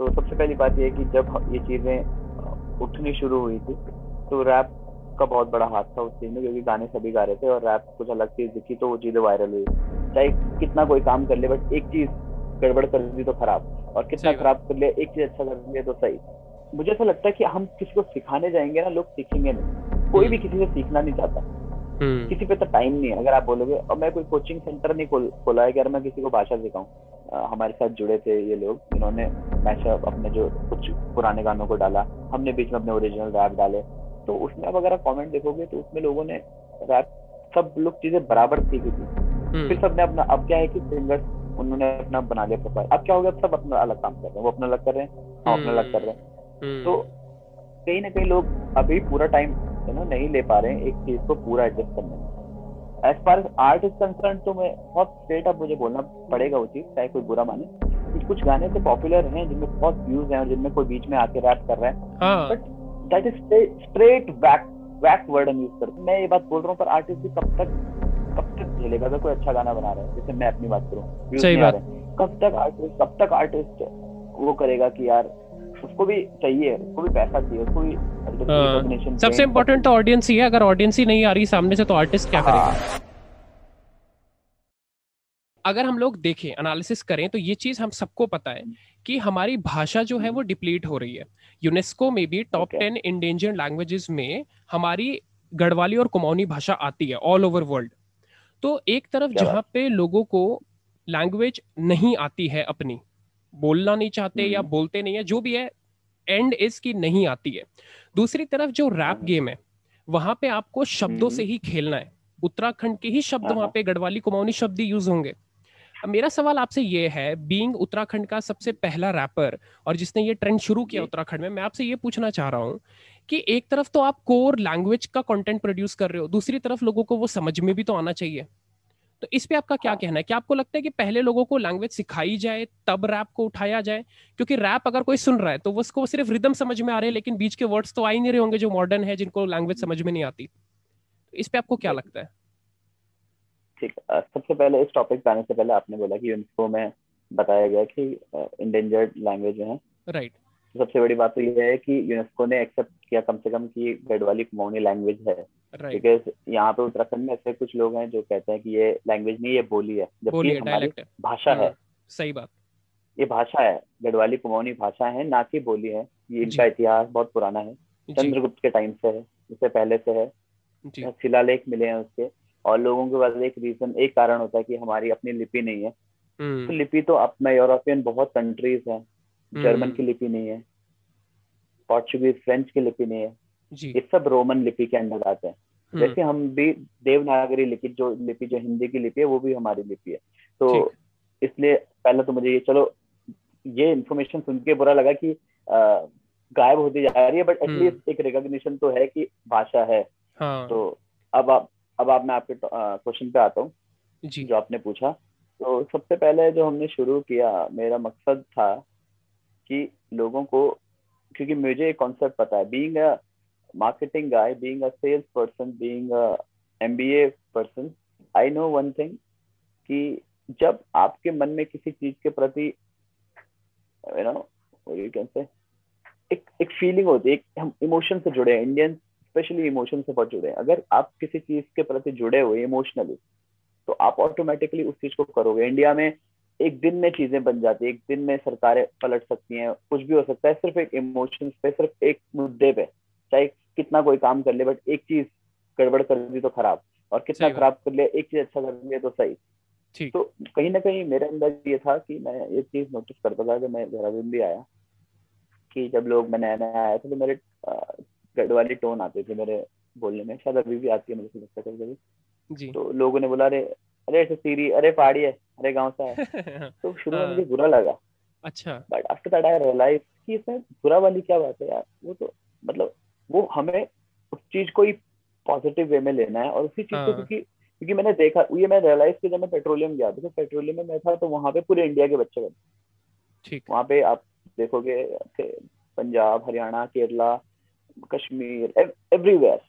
तो सबसे पहली बात यह है कि जब ये चीज़ें उठनी शुरू हुई थी तो रैप का बहुत बड़ा हाथ था उस चीज़ में क्योंकि गाने सभी गा रहे थे और रैप कुछ अलग चीज़ दिखी तो वो चीज़ें वायरल हुई। चाहे कितना कोई काम कर ले बट एक चीज़ गड़बड़ कर दी तो खराब। और कितना खराब कर लिया एक चीज़ अच्छा कर लिया तो सही। मुझे ऐसा लगता है कि हम किसी को सिखाने जाएँगे ना लोग सीखेंगे नहीं। कोई भी हम्म। किसी से सीखना नहीं चाहता। हम्म। किसी पे तो टाइम नहीं है। अगर आप बोलोगे और मैं कोई कोचिंग सेंटर नहीं खोला है कि अगर मैं किसी को भाषा सिखाऊं। हमारे साथ जुड़े थे ये लोग। जिन्होंने मैशअप अपने जो कुछ पुराने गानों को डाला। हमने बीच में अपने ओरिजिनल रैप डाले। तो उसमें अब अगर आप कमेंट देखोगे तो उसमें लोगों ने रैप सब लोग चीज़ें बराबर सीखी थी। हम्म। फिर सबने अपना अब क्या है कि सिंगर्स उन्होंने अपना बना लिया प्रोफ़ाइल अब क्या हो गया सब अपना अलग काम कर रहे हैं। वो अपना अलग कर रहे हैं हम अपना अलग कर रहे हैं। हम्म। तो कहीं ना कहीं लोग अभी पूरा टाइम यू नो नहीं ले पा रहे हैं। एक चीज़ को पूरा एडजस्ट करने में। As far art is concern तो मैं बहुत स्ट्रेट अब मुझे बोलना पड़ेगा वो चीज़ चाहे कोई बुरा माने। कुछ कुछ गाने तो पॉपुलर हैं जिनमें बहुत व्यूज़ हैं और जिनमें कोई बीच में आके रैप कर रहा है। But that is straight back back word हम यूज़ करते मैं ये बात बोल रहा हूँ पर आर्टिस्ट भी कब तक कब तक झेलेगा अगर कोई अच्छा गाना बना रहा है जैसे मैं अपनी बात करूँ सही बात। कब तक आर्टिस्ट कब तक आर्टिस्ट वो करेगा कि यार उसको भी चाहिए उसको भी पैसा चाहिए उसको भी। सबसे इम्पोर्टेंट तो ऑडियंस ही है अगर ऑडियंस ही नहीं आ रही सामने से तो आर्टिस्ट क्या करेगा? हाँ। अगर हम लोग देखें एनालिसिस करें तो ये चीज़ हम सबको पता है कि हमारी भाषा जो है वो डिप्लीट हो रही है। यूनेस्को में भी टॉप टेन इंडेंजर्ड लैंग्वेजेस में हमारी गढ़वाली और कुमाऊनी भाषा आती है ऑल ओवर वर्ल्ड तो एक तरफ़ जहाँ पे लोगों को लैंग्वेज नहीं आती है अपनी बोलना नहीं चाहते या हम्म। बोलते नहीं है जो भी है एंड इज़ की नहीं आती है दूसरी तरफ़ जो रैप गेम है वहाँ पे आपको शब्दों से हम्म। ही खेलना है उत्तराखंड के ही शब्द वहाँ हाँ। पे गढ़वाली कुमाऊनी शब्द ही यूज़ होंगे अब मेरा सवाल आपसे ये है बीइंग उत्तराखंड का सबसे पहला रैपर और जिसने ये ट्रेंड शुरू किया उत्तराखंड में मैं आपसे ये पूछना चाह रहा हूँ कि एक तरफ़ तो आप कोर लैंग्वेज का कंटेंट प्रोड्यूस कर रहे हो दूसरी तरफ़ लोगों को वो समझ में भी तो आना चाहिए तो इस पे आपका क्या हाँ। कहना है? क्या आपको लगता है कि पहले लोगों को लैंग्वेज सिखाई जाए तब रैप को उठाया जाए? क्योंकि रैप अगर कोई सुन रहा है तो उसको सिर्फ़ रिदम समझ में आ रहे हैं लेकिन बीच के वर्ड्स तो आ ही नहीं रहे होंगे जो मॉडर्न है जिनको लैंग्वेज समझ में नहीं आती। तो इस पे आपको क्या लगता है? ठीक सबसे पहले इस टॉपिक पे आने से पहले आपने बोला कि यूनेस्को में बताया गया कि इंडेंजर्ड लैंग्वेज है। राइट सबसे बड़ी बात तो ये है कि यूनेस्को ने एक्सेप्ट किया कम से कम कि गढ़वाली कुमाऊनी लैंग्वेज है। बिकॉज़ यहाँ पे उत्तराखंड में ऐसे कुछ लोग हैं जो कहते हैं कि ये लैंग्वेज नहीं ये बोली है। जबकि हमारी भाषा है हाँ, सही बात। ये भाषा है गढ़वाली कुमाऊनी भाषा है ना कि बोली है। ये इनका इतिहास बहुत पुराना है। चंद्रगुप्त के टाइम से है उससे पहले से है। शिलालेख मिले हैं उसके। और लोगों के पास एक रीजन एक कारण होता है कि हमारी अपनी लिपि नहीं है। हम्म। तो लिपि तो अपना यूरोपियन बहुत कंट्रीज़ है। जर्मन। की लिपि नहीं है। पोर्चुगीज फ्रेंच की लिपि नहीं है। ये सब रोमन लिपि के अंदर आते हैं। हम्म। जैसे हम भी देवनागरी लिपि जो लिपि जो हिंदी की लिपि है वो भी हमारी लिपि है। तो इसलिए पहले तो मुझे ये चलो ये इन्फॉर्मेशन सुन के बुरा लगा कि गायब होती जा रही है बट एटलीस्ट हम्म। एक रिकॉग्निशन तो है कि भाषा है। हाँ. तो अब आप अब आप मैं आपके क्वेश्चन पे आता हूँ जो। आपने पूछा। तो सबसे पहले जो हमने शुरू किया मेरा मकसद था कि लोगों को क्योंकि मुझे एक कॉन्सेप्ट पता है। Being marketing guy, being a sales person, being a MBA person, I know one thing कि जब आपके मन में किसी चीज़ के प्रति you know you can say एक एक फीलिंग होती है एक हम इमोशन से जुड़े हैं इंडियन स्पेशली इमोशन से बहुत जुड़े हैं। अगर आप किसी चीज़ के प्रति जुड़े हुए इमोशनली तो आप ऑटोमेटिकली उस चीज़ को करोगे। इंडिया में एक दिन में चीज़ें बन जाती है एक दिन में सरकारें पलट सकती हैं कुछ भी हो सकता है सिर्फ़ एक इमोशन पे सिर्फ़ एक मुद्दे पे चाहे कितना कोई काम कर ले बट एक चीज़ गड़बड़ कर दी तो खराब और कितना खराब कर लिया एक चीज़ अच्छा कर लिया तो सही। तो कहीं ना कहीं मेरे अंदर ये था कि मैं ये चीज़ नोटिस करता था कि मैं देहरादून भी आया कि जब लोग मैं नया नया आया था तो मेरे गढ़ वाली टोन आते थे मेरे बोलने में शायद अभी भी आती है मुझे लगता है कभी तो लोगों ने बोला अरे अरे ऐसे सीरी अरे पहाड़ी है अरे गाँव सा है। तो शुरू में मुझे हाँ। बुरा लगा। अच्छा। But after that I realise कि इसमें बुरा वाली क्या बात है यार? वो तो मतलब वो हमें उस चीज़ को ही पॉजिटिव वे में लेना है और उसी चीज़ को हाँ। क्योंकि क्योंकि मैंने देखा ये मैं रियलाइज़ किया जब मैं पेट्रोलियम गया तो पेट्रोलियम में मैं था तो वहाँ पे पूरे इंडिया के बच्चे बने। ठीक। वहाँ पे आप देखोगे पंजाब हरियाणा केरला कश्मीर एवरीवेयर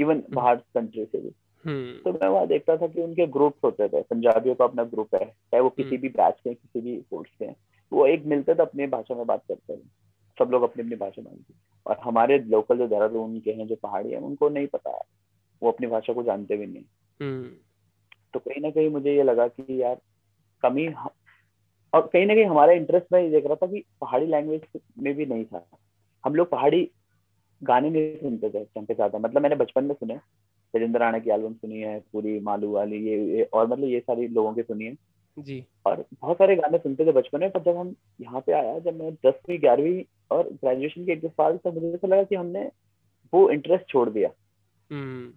इवन बाहर कंट्री से भी। हम्म। तो मैं वहाँ देखता था कि उनके ग्रुप होते थे पंजाबियों का अपना ग्रुप है चाहे वो किसी हम्म। भी बैच के किसी भी फोर्स के वो एक मिलते तो अपनी भाषा में बात करते हैं सब लोग अपनी अपनी भाषा मानते और हमारे लोकल जो देहरादून के हैं जो पहाड़ी है उनको नहीं पता है। वो अपनी भाषा को जानते भी नहीं। हम्म। तो कहीं ना कहीं मुझे ये लगा कि यार कमी और कहीं ना कहीं हमारा इंटरेस्ट मैं देख रहा था कि पहाड़ी लैंग्वेज में भी नहीं था। हम लोग पहाड़ी गाने नहीं सुनते थे टाइम पे ज़्यादा। मतलब मैंने बचपन में सुने। राजेंद्र राणा की एल्बम सुनी है पूरी मालू वाली ये, ये और मतलब ये सारी लोगों की सुनी है। जी। और बहुत सारे गाने सुनते थे बचपन में पर जब हम यहाँ पे आया जब मैं दसवीं ग्यारहवीं और ग्रेजुएशन के एक दो साल तक मुझे ऐसा लगा कि हमने वो इंटरेस्ट छोड़ दिया। हम्म।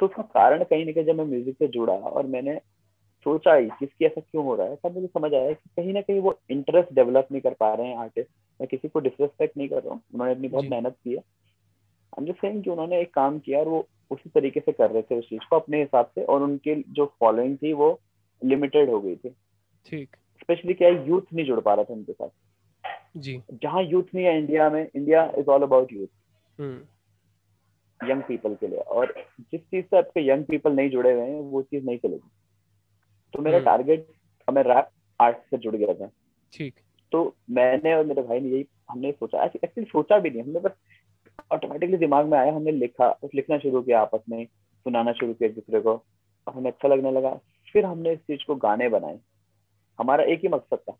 तो उसका कारण कहीं ना कहीं जब मैं म्यूज़िक से जुड़ा और मैंने सोचा ही किसकी ऐसा क्यों हो रहा है तब मुझे समझ आया कि कहीं ना कहीं वो इंटरेस्ट डेवलप नहीं कर पा रहे हैं आर्टिस्ट मैं किसी को डिसरेस्पेक्ट नहीं कर रहा हूँ। उन्होंने अपनी बहुत मेहनत की है। हम जस्ट सेइंग कि उन्होंने एक काम किया और वो उसी तरीके से कर रहे थे उस चीज़ को अपने हिसाब से और उनके जो फॉलोइंग थी वो लिमिटेड हो गई थी। ठीक। स्पेशली क्या यूथ नहीं जुड़ पा रहा था उनके साथ। जी। जहाँ यूथ नहीं है इंडिया में India is all about youth young people के लिए। और जिस चीज़ से आपके यंग पीपल नहीं जुड़े हुए हैं वो चीज़ नहीं चलेगी। तो मेरा टारगेट हम्म। मैं रैप आर्ट से जुड़ गया था। ठीक। तो मैंने और मेरे भाई ने यही हमने सोचा एक्चुअली सोचा भी नहीं। हमने बस ऑटोमेटिकली दिमाग में आया हमने लिखा लिखना शुरू किया आपस में सुनाना शुरू किया एक दूसरे को। और हमें अच्छा लगने लगा। फिर हमने इस चीज़ को गाने बनाए। हमारा एक ही मकसद था।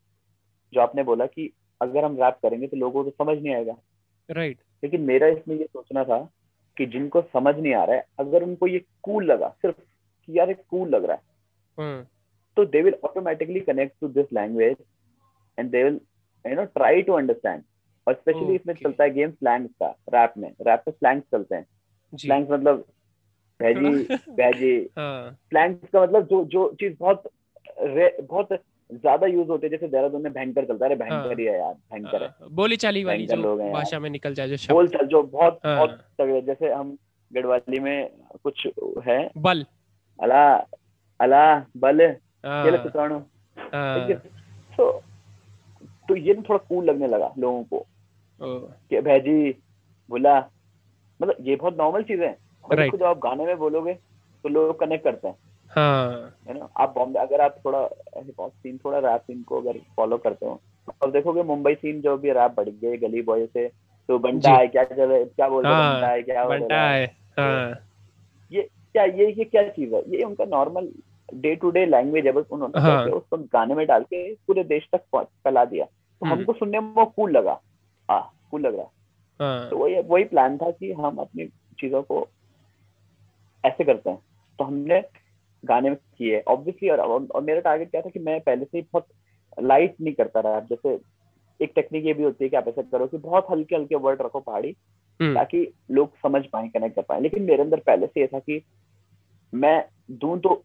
जो आपने बोला कि अगर हम रैप करेंगे तो लोगों को तो समझ नहीं आएगा। Right right. लेकिन मेरा इसमें ये सोचना था कि जिनको समझ नहीं आ रहा है अगर उनको ये कूल लगा सिर्फ़ कि यार कूल लग रहा है hmm. तो they will automatically connect to this language and they will you know try to understand और स्पेशली okay. इसमें चलता है गेम स्लैंग्स का रैप में। रैप में स्लैंग्स चलते हैं। स्लैंग्स मतलब भैजी भैजी। स्लैंग्स का मतलब जो जो चीज़ बहुत बहुत ज़्यादा यूज़ होते हैं जैसे देहरादून में भयंकर चलता है। भयंकर हाँ। ही है यार भयंकर है। हाँ। बोली चाली वाली जो हैं भाषा में निकल जाए जो बोल चल जो बहुत हाँ। बहुत तगड़े जैसे हम गढ़वाली में कुछ है। बल। अला अला बल। केले सुताणु तो तो ये थोड़ा कूल लगने लगा लोगों को। कि भैजी बोला मतलब ये बहुत नॉर्मल चीज़ है. जब आप गाने में बोलोगे तो लोग कनेक्ट करते हैं। हाँ है ना आप बॉम्बे अगर आप थोड़ा हिप हॉप सीन थोड़ा रैप सीन को अगर फॉलो करते हो अब देखोगे मुंबई सीन जो भी रैप बढ़ गए गली बॉय से तो बंटा है क्या चल क्या बोल रहे हाँ, है क्या बंटा है हाँ. ये क्या ये ये क्या चीज़ है ये उनका normal day to day language है बस उन्होंने हाँ. उसको गाने में डाल के पूरे देश तक फैला दिया तो हम्म। हमको सुनने में वो कूल लगा हाँ कूल लग रहा हाँ. तो वही वही प्लान था कि हम अपनी चीज़ों को ऐसे करते हैं तो हमने गाने में किए ऑब्वियसली और, और मेरा टारगेट क्या था कि मैं पहले से ही बहुत लाइट नहीं करता रहा। जैसे एक टेक्निक ये भी होती है कि आप ऐसा करो कि बहुत हल्के हल्के वर्ड रखो पहाड़ी हम्म। ताकि लोग समझ पाए कनेक्ट कर पाए। लेकिन मेरे अंदर पहले से ये था कि मैं दू तो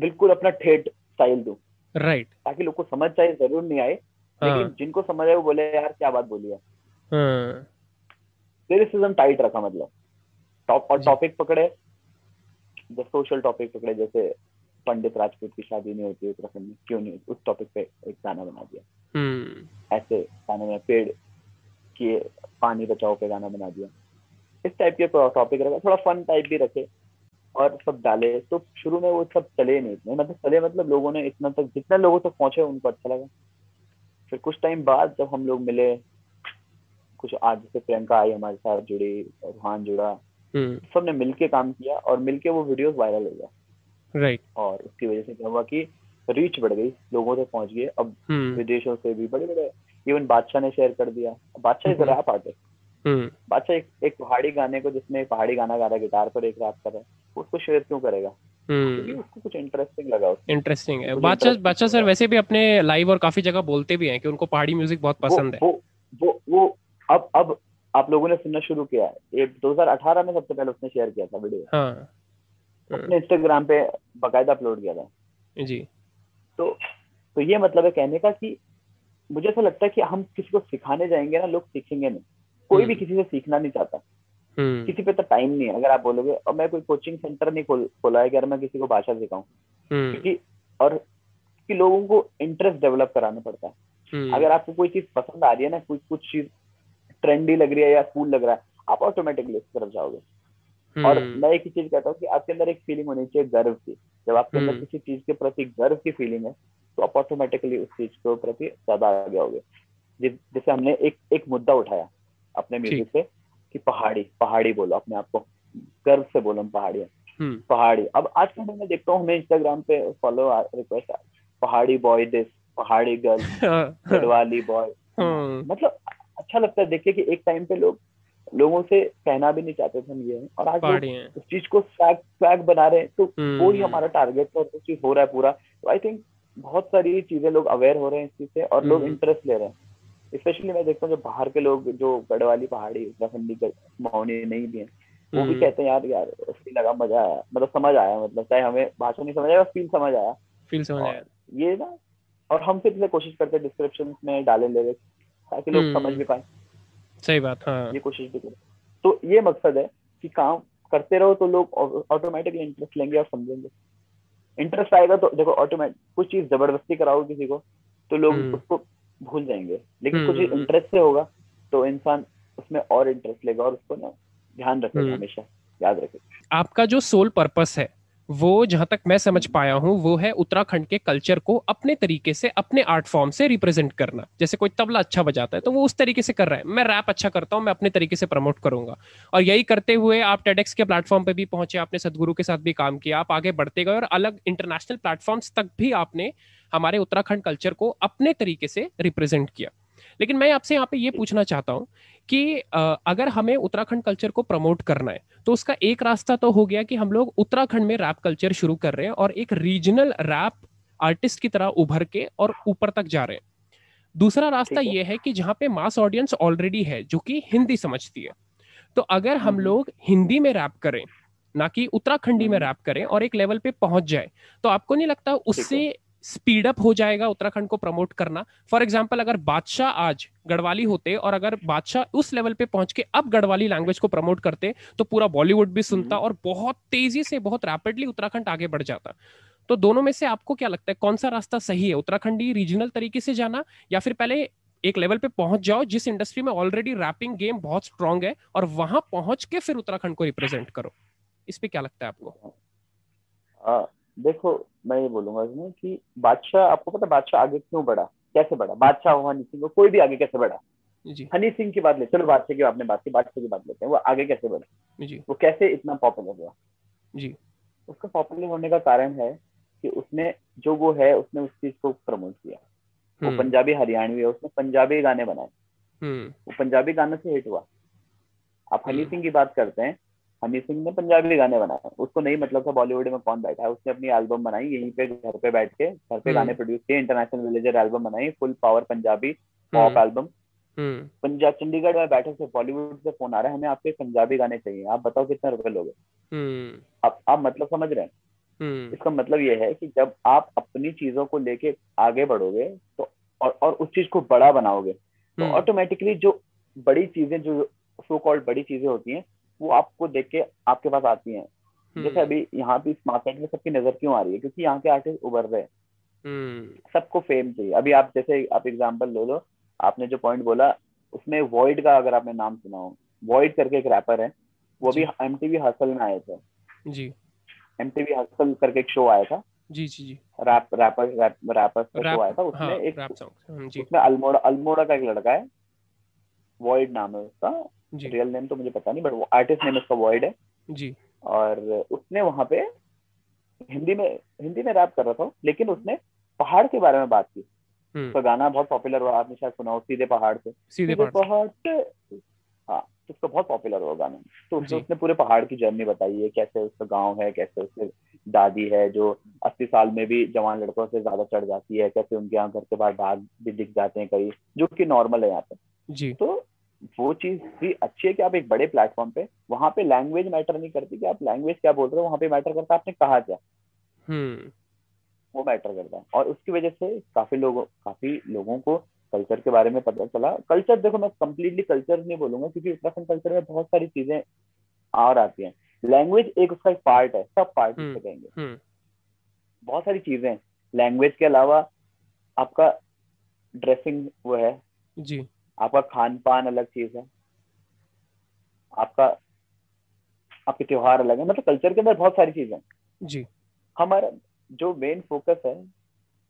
बिल्कुल अपना ठेठ स्टाइल दू। Right right. ताकि लोग को समझ चाहे ज़रूर नहीं आए। हाँ. लेकिन जिनको समझ आए वो बोले यार क्या बात बोली है? टाइट रखा मतलब। टॉप और टॉपिक पकड़े जो सोशल टॉपिक पकड़े जैसे पंडित राजपूत की शादी नहीं होती उत्तराखंड में क्यों नहीं उस टॉपिक पे एक गाना बना दिया। हम्म। ऐसे गाने में पेड़ के पानी बचाओ पे गाना बना दिया। इस टाइप के टॉपिक रखा। थोड़ा फन टाइप भी रखे और सब डाले। तो शुरू में वो सब चले नहीं इतने। मतलब चले मतलब लोगों ने इतना तक जितने लोगों तक पहुँचे उनको अच्छा लगा। फिर कुछ टाइम बाद जब हम लोग मिले कुछ आज जैसे प्रियंका आई हमारे साथ जुड़ी रुहान जुड़ा। सबने मिलके काम किया और मिलके वो वीडियोस वायरल हो गया। राइट और उसकी वजह से क्या हुआ कि रीच बढ़ गई लोगों तक पहुँच गए अब हम्म। विदेशों से भी बड़े बड़े इवन बादशाह ने शेयर कर दिया। बादशाह इज़ रैप आर्टिस्ट बादशाह एक, एक पहाड़ी गाने को जिसमें पहाड़ी गाना गा रहा है गिटार पर एक रैप कर रहा है उसको शेयर क्यों करेगा? हम्म। उसको कुछ इंटरेस्टिंग लगा इंटरेस्टिंग है। बादशाह बादशाह सर वैसे भी अपने लाइव और काफ़ी जगह बोलते भी हैं कि उनको पहाड़ी म्यूज़िक बहुत पसंद है। वो वो अब अब आप लोगों ने सुनना शुरू किया है। एक 2018 में सबसे पहले उसने शेयर किया था वीडियो हाँ। अपने इंस्टाग्राम पे बकायदा अपलोड किया था। जी। तो तो ये मतलब है कहने का कि मुझे ऐसा लगता है कि हम किसी को सिखाने जाएँगे ना लोग सीखेंगे नहीं। कोई भी हम्म। किसी से सीखना नहीं चाहता। हम्म। किसी पे तो टाइम नहीं है। अगर आप बोलोगे और मैं कोई कोचिंग सेंटर नहीं खोल खोला है कि अगर मैं किसी को भाषा सिखाऊं? हम्म। क्योंकि और कि लोगों को इंटरेस्ट डेवलप कराना पड़ता है। अगर आपको कोई चीज़ पसंद आ रही है ना कोई कुछ चीज़ ट्रेंडी लग रही है या कूल लग रहा है आप ऑटोमेटिकली उस तरफ़ जाओगे। और हम्म। मैं एक ही चीज़ कहता हूँ कि आपके अंदर एक फीलिंग होनी चाहिए गर्व की। जब आपके अंदर हम्म। किसी चीज़ के प्रति गर्व की फीलिंग है तो आप ऑटोमेटिकली उस चीज़ के प्रति ज़्यादा आगे होगे जैसे हमने एक एक मुद्दा उठाया अपने म्यूज़िक से कि पहाड़ी पहाड़ी बोलो अपने आप को। गर्व से बोलो हम पहाड़ी हम्म। पहाड़ी। अब आज के मैं देखता हूँ हमें इंस्टाग्राम पे फॉलो रिक्वेस्ट पहाड़ी बॉय दिस पहाड़ी गर्ल गढ़वाली बॉय। मतलब अच्छा लगता है देखिए कि एक टाइम पे लोग लोगों से कहना भी नहीं चाहते थे हम ये। और आज लोग उस चीज़ को स्वैग स्वैग बना रहे हैं तो हम्म। वो ही हमारा टारगेट और चीज़ हो रहा है पूरा। तो आई थिंक बहुत सारी चीज़ें लोग अवेयर हो रहे हैं इस चीज़ से और लोग इंटरेस्ट ले रहे हैं। स्पेशली मैं देखता हूँ जो बाहर के लोग जो गढ़वाली पहाड़ी उत्तराखंडी मौनी नहीं भी है वो भी कहते हैं यार यार फील लगा मज़ा आया। मतलब समझ आया मतलब चाहे हमें भाषा नहीं समझ आया फील समझ आया। फील समझ आया। ये ना और हम फिर कोशिश करते हैं डिस्क्रिप्शन में डाले ले ताकि लोग समझ भी पाए। सही बात हाँ। ये कोशिश भी करें। तो ये मकसद है कि काम करते रहो तो लोग ऑटोमेटिकली इंटरेस्ट लेंगे और समझेंगे। इंटरेस्ट आएगा तो देखो ऑटोमेटिक कुछ चीज़ ज़बरदस्ती कराओ किसी को तो लोग हम्म। उसको भूल जाएँगे। लेकिन कुछ इंटरेस्ट हम्म। से होगा तो इंसान उसमें और इंटरेस्ट लेगा और उसको ना ध्यान रखेगा हम्म। हमेशा याद रखेगा। आपका जो सोल पर्पस है वो जहाँ तक मैं समझ पाया हूँ, वो है उत्तराखंड के कल्चर को अपने तरीके से, अपने आर्ट फॉर्म से रिप्रेजेंट करना। जैसे कोई तबला अच्छा बजाता है तो वो उस तरीके से कर रहा है। मैं रैप अच्छा करता हूँ, मैं अपने तरीके से प्रमोट करूँगा। और यही करते हुए आप टेडेक्स के प्लेटफॉर्म पर भी पहुँचे, आपने सदगुरु के साथ भी काम किया, आप आगे बढ़ते गए और अलग इंटरनेशनल प्लेटफॉर्म्स तक भी आपने हमारे उत्तराखंड कल्चर को अपने तरीके से रिप्रेजेंट किया। लेकिन मैं आपसे यहाँ पे ये पूछना चाहता हूँ कि अगर हमें उत्तराखंड कल्चर को प्रमोट करना है तो उसका एक रास्ता तो हो गया कि हम लोग उत्तराखंड में रैप कल्चर शुरू कर रहे हैं और एक रीजनल रैप आर्टिस्ट की तरह उभर के और ऊपर तक जा रहे हैं दूसरा रास्ता यह है कि जहाँ पे मास ऑडियंस ऑलरेडी है जो कि हिंदी समझती है तो अगर हम हम्म। लोग हिंदी में रैप करें ना कि उत्तराखंडी में रैप हम्म। करें और एक लेवल पे पहुँच जाए तो आपको नहीं लगता उससे स्पीड अप हो जाएगा उत्तराखंड को प्रमोट करना। फॉर एग्ज़ाम्पल अगर बादशाह आज गढ़वाली होते और अगर बादशाह उस लेवल पे पहुँच के अब गढ़वाली लैंग्वेज को प्रमोट करते तो पूरा बॉलीवुड भी सुनता हम्म। और बहुत तेज़ी से बहुत रैपिडली उत्तराखंड आगे बढ़ जाता। तो दोनों में से आपको क्या लगता है कौन सा रास्ता सही है? उत्तराखंडी रीजनल तरीके से जाना या फिर पहले एक लेवल पे पहुँच जाओ जिस इंडस्ट्री में ऑलरेडी रैपिंग गेम बहुत स्ट्रांग है और वहाँ पहुँच के फिर उत्तराखंड को रिप्रेजेंट करो। इस पे क्या लगता है आपको? देखो मैं ये बोलूँगा इसमें कि बादशाह आपको पता बादशाह आगे क्यों बढ़ा? कैसे बढ़ा? बादशाह हो हनी सिंह कोई भी आगे कैसे बढ़ा? हनी सिंह की बात ले चलो बादशाह की आपने बात की बादशाह की बात लेते हैं वो आगे कैसे बढ़ा? जी। वो कैसे इतना पॉपुलर हुआ? जी। उसका पॉपुलर होने का कारण है कि उसने जो वो है उसने उस चीज़ को प्रमोट किया। वो हम्म। पंजाबी हरियाणवी है उसने पंजाबी गाने बनाए। हम्म। वो पंजाबी गाने से हिट हुआ। आप हनी हम्म। सिंह की बात करते हैं हनी सिंह ने पंजाबी गाने बनाए। उसको नहीं मतलब था बॉलीवुड में कौन बैठा है। उसने अपनी एल्बम बनाई यहीं पे घर पे बैठ के घर पे गाने प्रोड्यूस किए इंटरनेशनल विलेजर एल्बम बनाई full power Punjabi pop album Punjab Chandigarh में बैठे थे बॉलीवुड से फ़ोन आ रहा है हमें आपके पंजाबी गाने चाहिए। आप बताओ कितने रुपए लोगे? हम्म। आप आप मतलब समझ रहे हैं? हम्म। इसका मतलब ये है कि जब आप अपनी चीज़ों को लेके आगे बढ़ोगे तो और, और उस चीज़ को बड़ा बनाओगे तो ऑटोमेटिकली हम्म। जो बड़ी चीज़ें जो सो कॉल्ड बड़ी चीज़ें होती हैं वो आपको देख के आपके पास आती हैं। जैसे हम्म। अभी यहाँ भी मार्केट में सबकी नज़र क्यों आ रही है? क्योंकि यहाँ के आर्टिस्ट उभर रहे हैं। हम्म। सबको फेम चाहिए। अभी आप जैसे आप एग्ज़ाम्पल ले लो आपने जो पॉइंट बोला उसमें वॉइड का अगर आपने नाम सुना हो वॉइड करके एक रैपर है वो भी एम टीवी हसल में आए थे। जी। एम टीवी हसल करके एक शो आया था। जी जी जी। रैप रैपर रैप रैपर का शो आया था। उसमें हाँ, एक उसमें अल्मोड़ा अल्मोड़ा का एक लड़का है। वॉइड नाम है उसका। रियल नेम तो मुझे पता नहीं बट वो आर्टिस्ट नेम उसका वॉइड है। जी। और उसने वहाँ पे हिंदी में हिंदी में रैप कर रहा था लेकिन उसने पहाड़ के बारे में बात की। उसका गाना बहुत पॉपुलर हुआ आपने शायद सुना हो सीधे पहाड़ से सीधे पहाड़ से हाँ तो उसका बहुत पॉपुलर हुआ गाना। तो उसने उसने पूरे पहाड़ की जर्नी बताई है कैसे उसका गाँव है कैसे उसके दादी है जो अस्सी साल में भी जवान लड़कों से ज़्यादा चढ़ जाती है कैसे उनके यहाँ घर के बाहर भाग भी दिख जाते हैं कई जो कि नॉर्मल है यहाँ पे। जी। तो वो चीज़ भी अच्छी है कि आप एक बड़े प्लेटफॉर्म पे वहाँ पे लैंग्वेज मैटर नहीं करती कि आप लैंग्वेज क्या बोल रहे हो वहाँ पे मैटर करता है आपने कहा क्या। हम्म। वो मैटर करता है। और उसकी वजह से काफ़ी लोगों काफ़ी लोगों को कल्चर के बारे में पता चला। कल्चर देखो मैं कम्प्लीटली कल्चर नहीं बोलूँगा क्योंकि उत्तराखंड कल्चर में बहुत सारी चीज़ें और आती हैं। लैंग्वेज एक उसका एक पार्ट है सब पार्ट हम्म, कहेंगे। हम्म। बहुत सारी चीज़ें लैंग्वेज के अलावा आपका ड्रेसिंग वो है। जी। आपका खान पान अलग चीज़ है। आपका आपके त्योहार अलग है। मतलब कल्चर के अंदर बहुत सारी चीज़ें जी। हमारा जो मेन फोकस है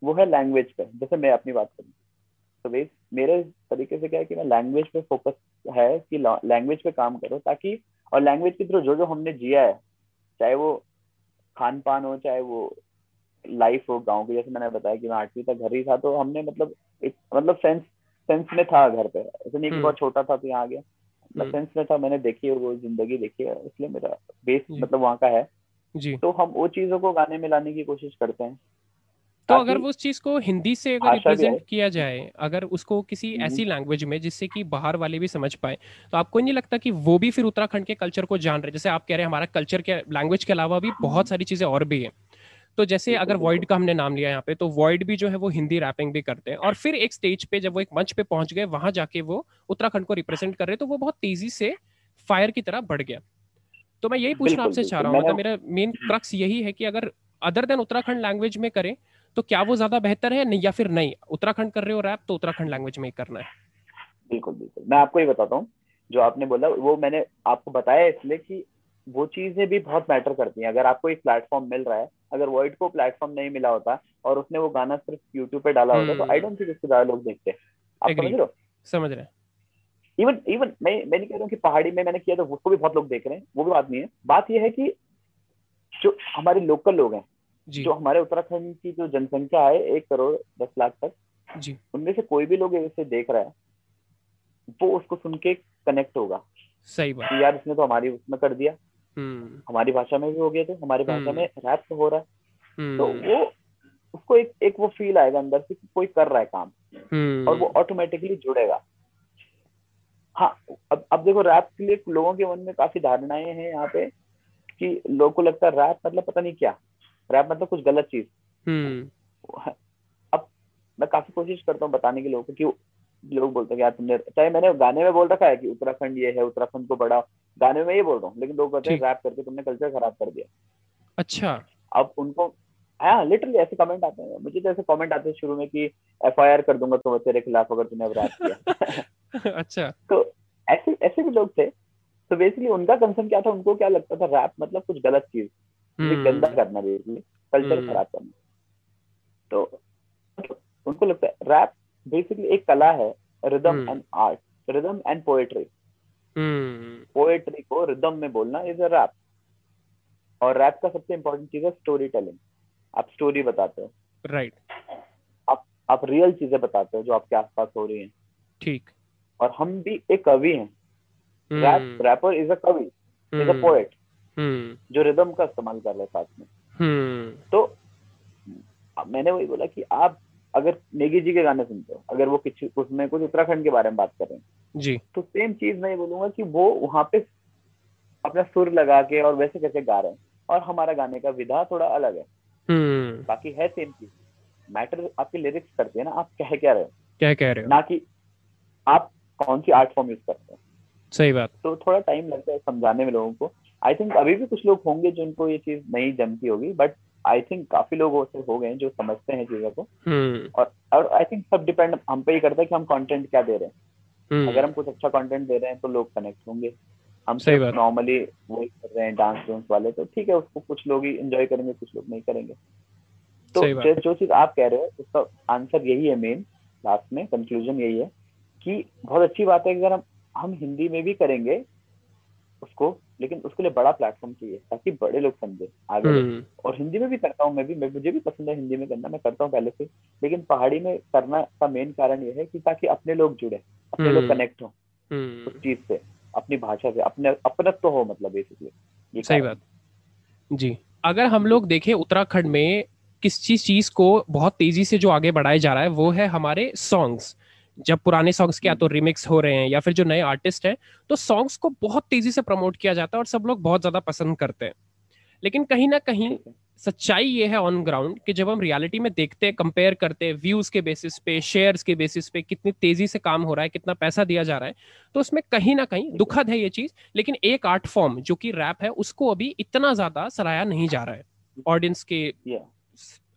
वो है लैंग्वेज पे। जैसे मैं अपनी बात करूँ। तो वे मेरे तरीके से क्या है कि मैं लैंग्वेज पे फोकस है कि लैंग्वेज पे काम करो ताकि और लैंग्वेज के थ्रू जो जो हमने जिया है चाहे वो खान पान हो चाहे वो लाइफ हो गाँव की। जैसे मैंने बताया कि मैं आठवीं तक घर ही था तो हमने मतलब एक मतलब सेंस सेंस में था घर पे। ऐसा नहीं कि हम्म। बहुत छोटा था तो यहाँ आ गया मतलब सेंस में था मैंने देखी है वो ज़िंदगी देखी है इसलिए मेरा बेस मतलब वहाँ का है। जी। तो हम वो चीज़ों को गाने में लाने की कोशिश करते हैं। तो अगर वो उस चीज़ को हिंदी से अगर रिप्रेजेंट किया जाए अगर उसको किसी हम्म। ऐसी लैंग्वेज में जिससे कि बाहर वाले भी समझ पाए तो आपको नहीं लगता कि वो भी फिर उत्तराखंड के कल्चर को जान रहे जैसे आप कह रहे हैं हमारा कल्चर के लैंग्वेज के अलावा भी बहुत सारी चीज़ें और भी है। तो जैसे अगर वॉइड का हमने नाम लिया यहाँ पे तो वॉइड भी जो है वो हिंदी रैपिंग भी करते हैं। और फिर एक स्टेज पे जब वो एक मंच पे पहुँच गए वहाँ जाके वो उत्तराखंड को रिप्रेजेंट कर रहे तो वो बहुत तेज़ी से फायर की तरह बढ़ गया। तो मैं यही पूछना आपसे चाह रहा हूँ मतलब मेरा मेन क्रक्स यही है कि अगर अदर देन उत्तराखंड लैंग्वेज में करें तो क्या वो ज़्यादा बेहतर है? नहीं या फिर नहीं उत्तराखंड कर रहे हो रैप तो उत्तराखंड लैंग्वेज में ही करना है। बिल्कुल बिल्कुल। मैं आपको ये बताता हूँ जो आपने बोला वो मैंने आपको बताया इसलिए कि वो चीज़ें भी बहुत मैटर करती हैं। अगर आपको एक प्लेटफॉर्म मिल रहा है अगर वर्ल्ड को प्लेटफॉर्म नहीं मिला होता और उसने वो गाना सिर्फ़ यूट्यूब पे डाला होता तो आई डोंट थिंक उसको ज़्यादा लोग देखते। आप समझ रहे हो? समझ रहे इवन इवन मैं मैं नहीं कह रहा हूँ कि पहाड़ी में मैंने किया तो उसको भी बहुत लोग देख रहे हैं वो भी बात नहीं है। बात यह है कि जो हमारे लोकल लोग हैं जो। हमारे उत्तराखंड की जो जनसंख्या है एक करोड़ दस लाख तक जी। उनमें से कोई भी लोग इसे देख रहा है वो उसको सुन के कनेक्ट होगा। सही बात। यार इसने तो हमारी उसमें कर दिया। हमारी भाषा में भी हो गया तो हमारी भाषा हम्म। में रैप तो हो रहा है। तो हम्म। वो उसको एक एक वो फील आएगा अंदर से कि कोई कर रहा है काम। और वो ऑटोमेटिकली जुड़ेगा। हाँ अब अब देखो रैप के लिए लोगों के मन में काफ़ी धारणाएँ हैं यहाँ पे कि लोगों को लगता है रैप मतलब पता नहीं क्या। रैप मतलब कुछ गलत चीज़। अब मैं काफ़ी कोशिश करता हूँ बताने के लोगों को कि लोग बोलते हैं यार तुमने चाहे मैंने गाने में बोल रखा है कि उत्तराखंड ये है उत्तराखंड को बड़ा गाने में ये बोल रहा हूँ लेकिन लोग कहते हैं रैप करके तुमने कल्चर खराब कर दिया। अच्छा। अब उनको हाँ लिटरली ऐसे कमेंट आते हैं। मुझे तो ऐसे कमेंट आते हैं शुरू में कि एफआईआर कर दूँगा तो तेरे खिलाफ अगर तूने रैप किया। अच्छा। तो ऐसे ऐसे भी लोग थे। तो बेसिकली उनका कंसर्न क्या था? उनको क्या लगता था? रैप मतलब कुछ गलत चीज़। हम्म। गंदा करना बेसिकली कल्चर हम्म। खराब करना। तो उनको लगता है रैप बेसिकली एक कला है rhythm and art rhythm and poetry poetry को रिदम में बोलना इज़ अ रैप और रैप का सबसे इम्पोर्टेंट चीज़ है स्टोरी टेलिंग आप स्टोरी बताते हो। Right right. आप आप रियल चीज़ें बताते हो जो आपके आसपास हो रही हैं। ठीक। और हम भी एक कवि हैं। रैप रैपर इज़ अ कवि इज़ अ पोएट जो रिदम का इस्तेमाल कर रहे साथ में। हम्म। तो मैंने वही बोला कि आप अगर नेगी जी के गाने सुनते हो अगर वो कुछ उसमें कुछ उत्तराखंड के बारे में बात करें जी। तो सेम चीज़ मैं बोलूँगा कि वो वहाँ पे अपना सुर लगा के और वैसे कैसे गा रहे हैं और हमारा गाने का विधा थोड़ा अलग है। हम्म। बाकी है सेम चीज़। मैटर आपके लिरिक्स करते हैं ना आप कह क्या रहे हो? क्या कह रहे हो। ना कि आप कौन सी आर्ट फॉर्म यूज़ करते हैं। सही बात। तो थोड़ा टाइम लगता है समझाने में लोगों को। आई थिंक अभी भी कुछ लोग होंगे जिनको ये चीज़ नहीं जमती होगी बट आई थिंक काफ़ी लोग ऐसे हो गए जो समझते हैं चीज़ों को। हम्म। और और आई थिंक सब डिपेंड हम पे ही करता है कि हम कंटेंट क्या दे रहे हैं। हम्म। अगर हम कुछ अच्छा कंटेंट दे रहे हैं तो लोग कनेक्ट होंगे। हम सिर्फ़ नॉर्मली वही कर रहे हैं डांस डांस वाले तो ठीक है उसको कुछ लोग ही एंजॉय करेंगे कुछ लोग नहीं करेंगे। तो जो, जो चीज़ आप कह रहे हो उसका आंसर यही है मेन लास्ट में कंक्लूजन यही है कि बहुत अच्छी बात है अगर हम हम हिंदी में भी करेंगे उसको लेकिन उसके लिए बड़ा प्लेटफॉर्म चाहिए ताकि बड़े लोग समझे आगे हम्म। और हिंदी में भी करता हूँ मैं भी मैं मुझे भी पसंद है हिंदी में करना मैं करता हूँ पहले से लेकिन पहाड़ी में करना का मेन कारण ये है कि ताकि अपने लोग जुड़े अपने लोग कनेक्ट हम्म। हो हम्म। उस चीज़ से अपनी भाषा से अपने अपनत्व तो हो मतलब बेसिकली सही बात जी अगर हम लोग देखें उत्तराखंड में किस चीज़ चीज़ को बहुत तेज़ी से जो आगे बढ़ाया जा रहा है वो है हमारे सॉन्ग्स जब पुराने सॉन्ग्स के या तो रिमिक्स हो रहे हैं या फिर जो नए आर्टिस्ट हैं तो सॉन्ग्स को बहुत तेज़ी से प्रमोट किया जाता है और सब लोग बहुत ज़्यादा पसंद करते हैं। लेकिन कहीं ना कहीं सच्चाई ये है ऑन ग्राउंड कि जब हम रियलिटी में देखते हैं कंपेयर करते हैं व्यूज़ के बेसिस पे शेयर्स के बेसिस पे कितनी तेज़ी से काम हो रहा है कितना पैसा दिया जा रहा है तो उसमें कहीं ना कहीं दुखद है ये चीज़ लेकिन एक आर्ट फॉर्म जो कि रैप है उसको अभी इतना ज़्यादा सराया नहीं जा रहा है। ऑडियंस के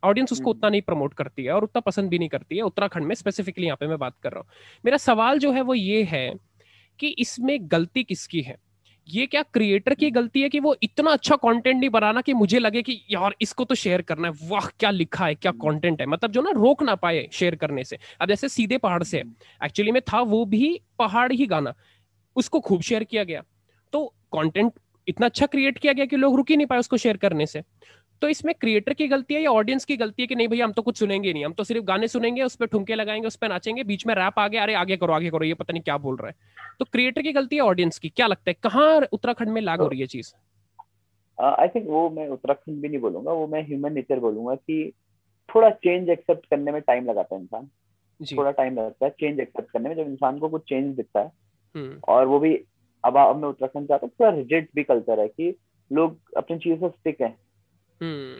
ऑडियंस उसको उतना नहीं प्रमोट करती है और उतना पसंद भी नहीं करती है उत्तराखंड में स्पेसिफिकली यहाँ पे मैं बात कर रहा हूँ। मेरा सवाल जो है वो ये है कि इसमें गलती किसकी है? ये क्या क्रिएटर की गलती है कि वो इतना अच्छा कंटेंट नहीं बनाना कि मुझे लगे कि यार इसको तो शेयर करना है? वाह क्या लिखा है क्या कंटेंट है? मतलब जो ना रोक ना पाए शेयर करने से। अब जैसे सीधे पहाड़ से एक्चुअली में था वो भी पहाड़ ही गाना। उसको खूब शेयर किया गया। तो कंटेंट इतना अच्छा क्रिएट किया गया कि लोग रुक ही नहीं पाए उसको शेयर करने से। तो इसमें क्रिएटर की गलती है या ऑडियंस की गलती है कि नहीं भैया हम तो कुछ सुनेंगे नहीं हम तो सिर्फ़ गाने सुनेंगे उस पर ठुमके लगाएँगे उस पर नाचेंगे बीच में रैप आ गया अरे आगे करो आगे करो ये पता नहीं क्या बोल रहा है। तो क्रिएटर की गलती है ऑडियंस की क्या लगता है कहाँ उत्तराखंड में लागू हो रही है चीज़? आई थिंक वो मैं उत्तराखंड भी नहीं बोलूँगा वो मैं ह्यूमन नेचर बोलूँगा कि थोड़ा चेंज एक्सेप्ट करने में टाइम लगाता है इंसान। थोड़ा टाइम लगता है चेंज एक्सेप्ट करने में जब इंसान को कुछ चेंज दिखता है। हम्म। और वो भी अब अब मैं उत्तराखंड जाता हूँ थोड़ा रिजिड भी कल्चर है कि लोग अपनी चीज़ों से स्टिक है।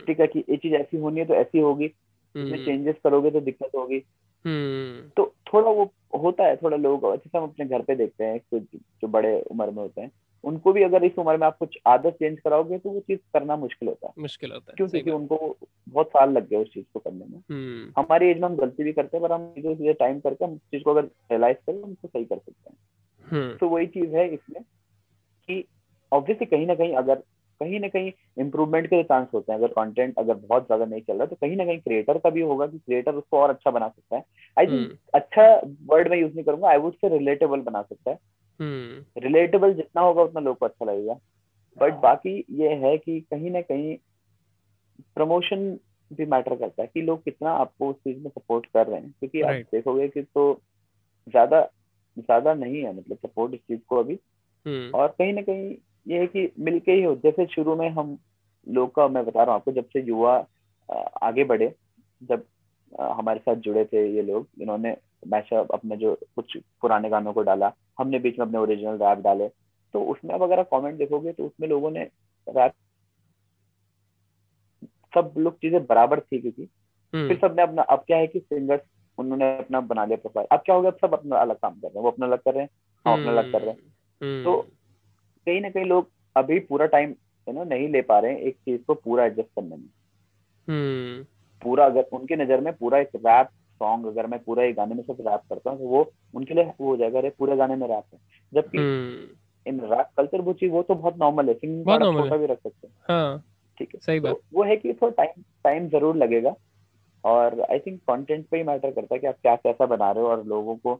ठीक है कि ये चीज़ ऐसी होनी है तो ऐसी होगी। इसमें चेंजेस हम्म। करोगे तो दिक्कत होगी। हम्म। तो थोड़ा वो होता है थोड़ा लोग जैसे हम अपने घर पे देखते हैं कुछ जो बड़े उम्र में होते हैं उनको भी अगर इस उम्र में आप कुछ आदत चेंज कराओगे तो वो चीज़ करना मुश्किल होता है। मुश्किल होता है क्यों क्योंकि उनको बहुत साल लग गए उस चीज़ को करने में। हमारी एज में हम गलती भी करते हैं पर हम चीज़ों टाइम करके हम चीज़ को अगर रियलाइज़ करें हम सही कर सकते हैं। तो वही चीज़ है इसमें कि ऑब्वियसली कहीं ना कहीं अगर कहीं ना कहीं इंप्रूवमेंट के चांस होते हैं। अगर कंटेंट अगर बहुत ज़्यादा नहीं चल रहा तो कहीं ना कहीं क्रिएटर का भी होगा कि क्रिएटर उसको और अच्छा बना सकता है। I think hmm. अच्छा वर्ड में यूज़ नहीं करूँगा आई वुड से रिलेटेबल बना सकता है। रिलेटेबल हम्म। जितना होगा उतना लोग को अच्छा लगेगा। बट बाकी ये है कि कहीं ना कहीं प्रमोशन भी मैटर करता है कि लोग कितना आपको उस चीज़ में सपोर्ट कर रहे हैं। क्योंकि आप देखोगे कि तो ज़्यादा ज़्यादा नहीं है मतलब सपोर्ट इस चीज़ को अभी। हम्म। और कहीं ना कहीं ये है कि मिलके ही हो जैसे शुरू में हम लोग का मैं बता रहा हूँ आपको जब से युवा आगे बढ़े जब हमारे साथ जुड़े थे ये लोग इन्होंने मैशअप अपने जो कुछ पुराने गानों को डाला हमने बीच में अपने ओरिजिनल रैप डाले तो उसमें अब अगर आप कॉमेंट देखोगे तो उसमें लोगों ने रैप सब लोग चीज़ें बराबर थी क्योंकि हम्म। फिर सबने अपना अब क्या है कि सिंगर्स उन्होंने अपना बना लिया प्रोफ़ाइल अब क्या हो गया सब अपना अलग काम कर रहे हैं वो अपना अलग कर रहे हैं हम अपना अलग कर रहे हैं हम्म। तो कहीं ना कहीं लोग अभी पूरा टाइम यू नो नहीं ले पा रहे हैं एक चीज़ को पूरा एडजस्ट करने में। hmm. पूरा अगर उनकी नज़र में पूरा एक रैप सॉन्ग अगर मैं पूरा एक गाने में सिर्फ़ रैप करता हूँ तो वो उनके लिए वो हो जाएगा अरे पूरे गाने में रैप है। जबकि hmm. इन रैप कल्चर वो चीज़ वो तो बहुत नॉर्मल है सिंगिंग छोटा भी रख सकते हैं। हाँ, ठीक है। सही तो बात। तो वो है कि थोड़ा टाइम टाइम ज़रूर लगेगा। और आई थिंक कंटेंट पे ही मैटर करता है कि आप क्या कैसा बना रहे हो और लोगों को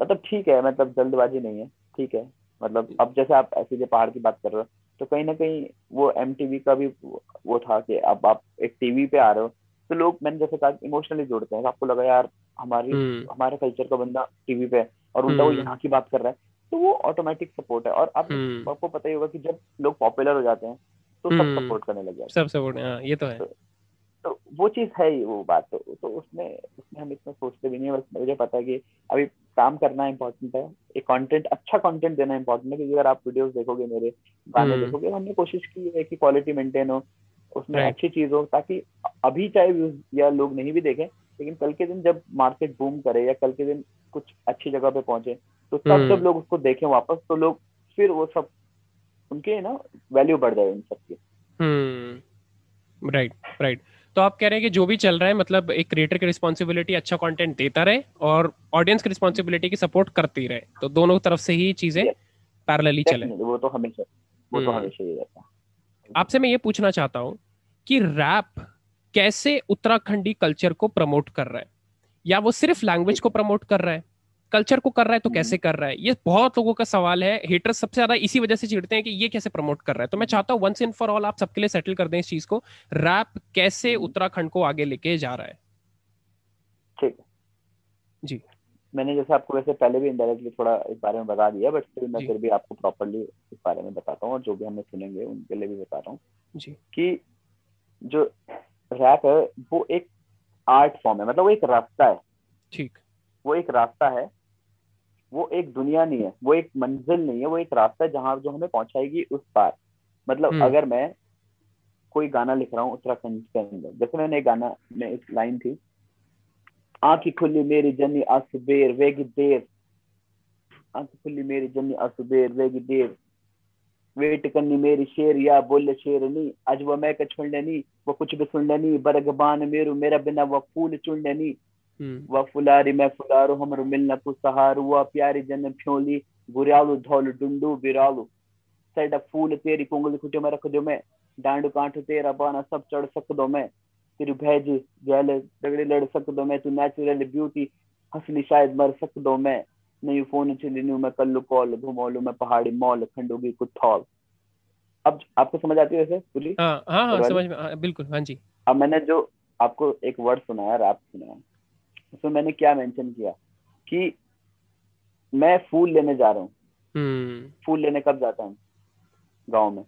मतलब ठीक है मतलब जल्दबाजी नहीं है। ठीक है। मतलब अब जैसे आप ऐसे जो पहाड़ की बात कर रहे हो तो कहीं ना कहीं वो एमटीवी का भी वो था कि अब आप एक टीवी पे आ रहे हो तो लोग मैंने जैसे कहा इमोशनली जुड़ते हैं आपको लगा यार हमारी हम्म। हमारे कल्चर का बंदा टीवी पे और उल्टा वो हम्म। यहाँ की बात कर रहा है तो वो ऑटोमेटिक सपोर्ट है और अब हम्म। आपको पता ही होगा कि जब लोग पॉपुलर हो जाते हैं तो सब सपोर्ट करने लग जाते हैं सब सपोर्ट हाँ ये तो है तो, वो चीज़ है ही वो बात तो, तो उसमें उसमें हम इतना सोचते भी नहीं है बस मुझे पता है कि अभी काम करना इम्पोर्टेंट है एक कंटेंट अच्छा कंटेंट देना इम्पोर्टेंट है क्योंकि अगर आप वीडियोस देखोगे मेरे गाने हम्म। देखोगे हमने कोशिश की है कि क्वालिटी मेंटेन हो उसमें अच्छी चीज़ हो ताकि अभी चाहे व्यूज़ या लोग नहीं भी देखें लेकिन कल के दिन जब मार्केट बूम करे या कल के दिन कुछ अच्छी जगह पे पहुँचे तो तब जब हम्म। लोग उसको देखें वापस तो लोग फिर वो सब उनके ना वैल्यू बढ़ जाए उन सबकी राइट। राइट तो आप कह रहे हैं कि जो भी चल रहा है मतलब एक क्रिएटर की रिस्पॉन्सिबिलिटी अच्छा कंटेंट देता रहे और ऑडियंस की रिस्पॉन्सिबिलिटी की सपोर्ट करती रहे तो दोनों तरफ़ से ही चीज़ें पैरेलली चले। वो तो हमेशा वो तो हम्म। हमेशा ही रहता आपसे मैं ये पूछना चाहता हूँ कि रैप कैसे उत्तराखंडी कल्चर को प्रमोट कर रहा है? या वो सिर्फ़ लैंग्वेज को प्रमोट कर रहा है? कल्चर को कर रहा है तो कैसे हम्म। कर रहा है? ये बहुत लोगों का सवाल है। हेटर सबसे ज़्यादा इसी वजह से चिढ़ते हैं कि ये कैसे प्रमोट कर रहा है। तो मैं चाहता हूँ वंस इन फॉर ऑल आप सबके लिए सेटल कर दें इस चीज़ को। रैप कैसे हम्म। उत्तराखंड को आगे लेके जा रहा है? ठीक। जी। मैंने जैसे आपको वैसे पहले भी इनडायरेक्टली थोड़ा इस बारे में बता दिया बट फिर मैं फिर भी आपको प्रॉपरली इस बारे में बताता हूँ और जो भी हमें सुनेंगे उनके लिए भी बता रहा हूँ जी। कि जो रैप है वो एक आर्ट फॉर्म है। मतलब वो एक रास्ता है। ठीक। वो एक रास्ता है वो एक दुनिया नहीं है वो एक मंजिल नहीं है वो एक रास्ता है जहाँ जो हमें पहुंचाएगी उस पार मतलब हम्म। अगर मैं कोई गाना लिख रहा हूँ उत्तराखंड के अंदर जैसे मैंने एक गाना में एक लाइन थी आंखी खुली मेरी जनी असुबेर वेगी देर आंखी खुली मेरी जनी असुबेर वेगी देर वेट करनी मेरी शेर या बोले शेर नहीं आज वो मैं छुड़ने नहीं वो कुछ भी सुन लेनी बरगबान मेरू मेरा बिना वो फूल चुन हम्म। व फुलारी मैं फुलारो हमरो मिलना को सहारो हुआ प्यारी जन फ्योली गुरियालू धौल डुंडू बिरालू। सैड फूल तेरी कुंगल खुटियो में रख दो मैं डांडू कांठ तेरा बाना सब चढ़ सक दो मैं। तेरी भैज गैल दगड़े लड़ सक दो मैं तू नेचुरल ब्यूटी हंसली शायद मर सक दो मैं। नहीं फ़ोन चली मैं कल्लू कॉल घुमोलू मैं पहाड़ी मॉल खंडोगी कुथौल अब आपको समझ आती है वैसे पूरी? हाँ हाँ हाँ समझ में हाँ, बिल्कुल हाँ जी। अब मैंने जो आपको एक वर्ड सुनाया रैप सुनाया। उसमें मैंने क्या मेंशन किया कि मैं फूल लेने जा रहा हूँ। हम्म। फूल लेने कब जाता हूँ? गाँव में।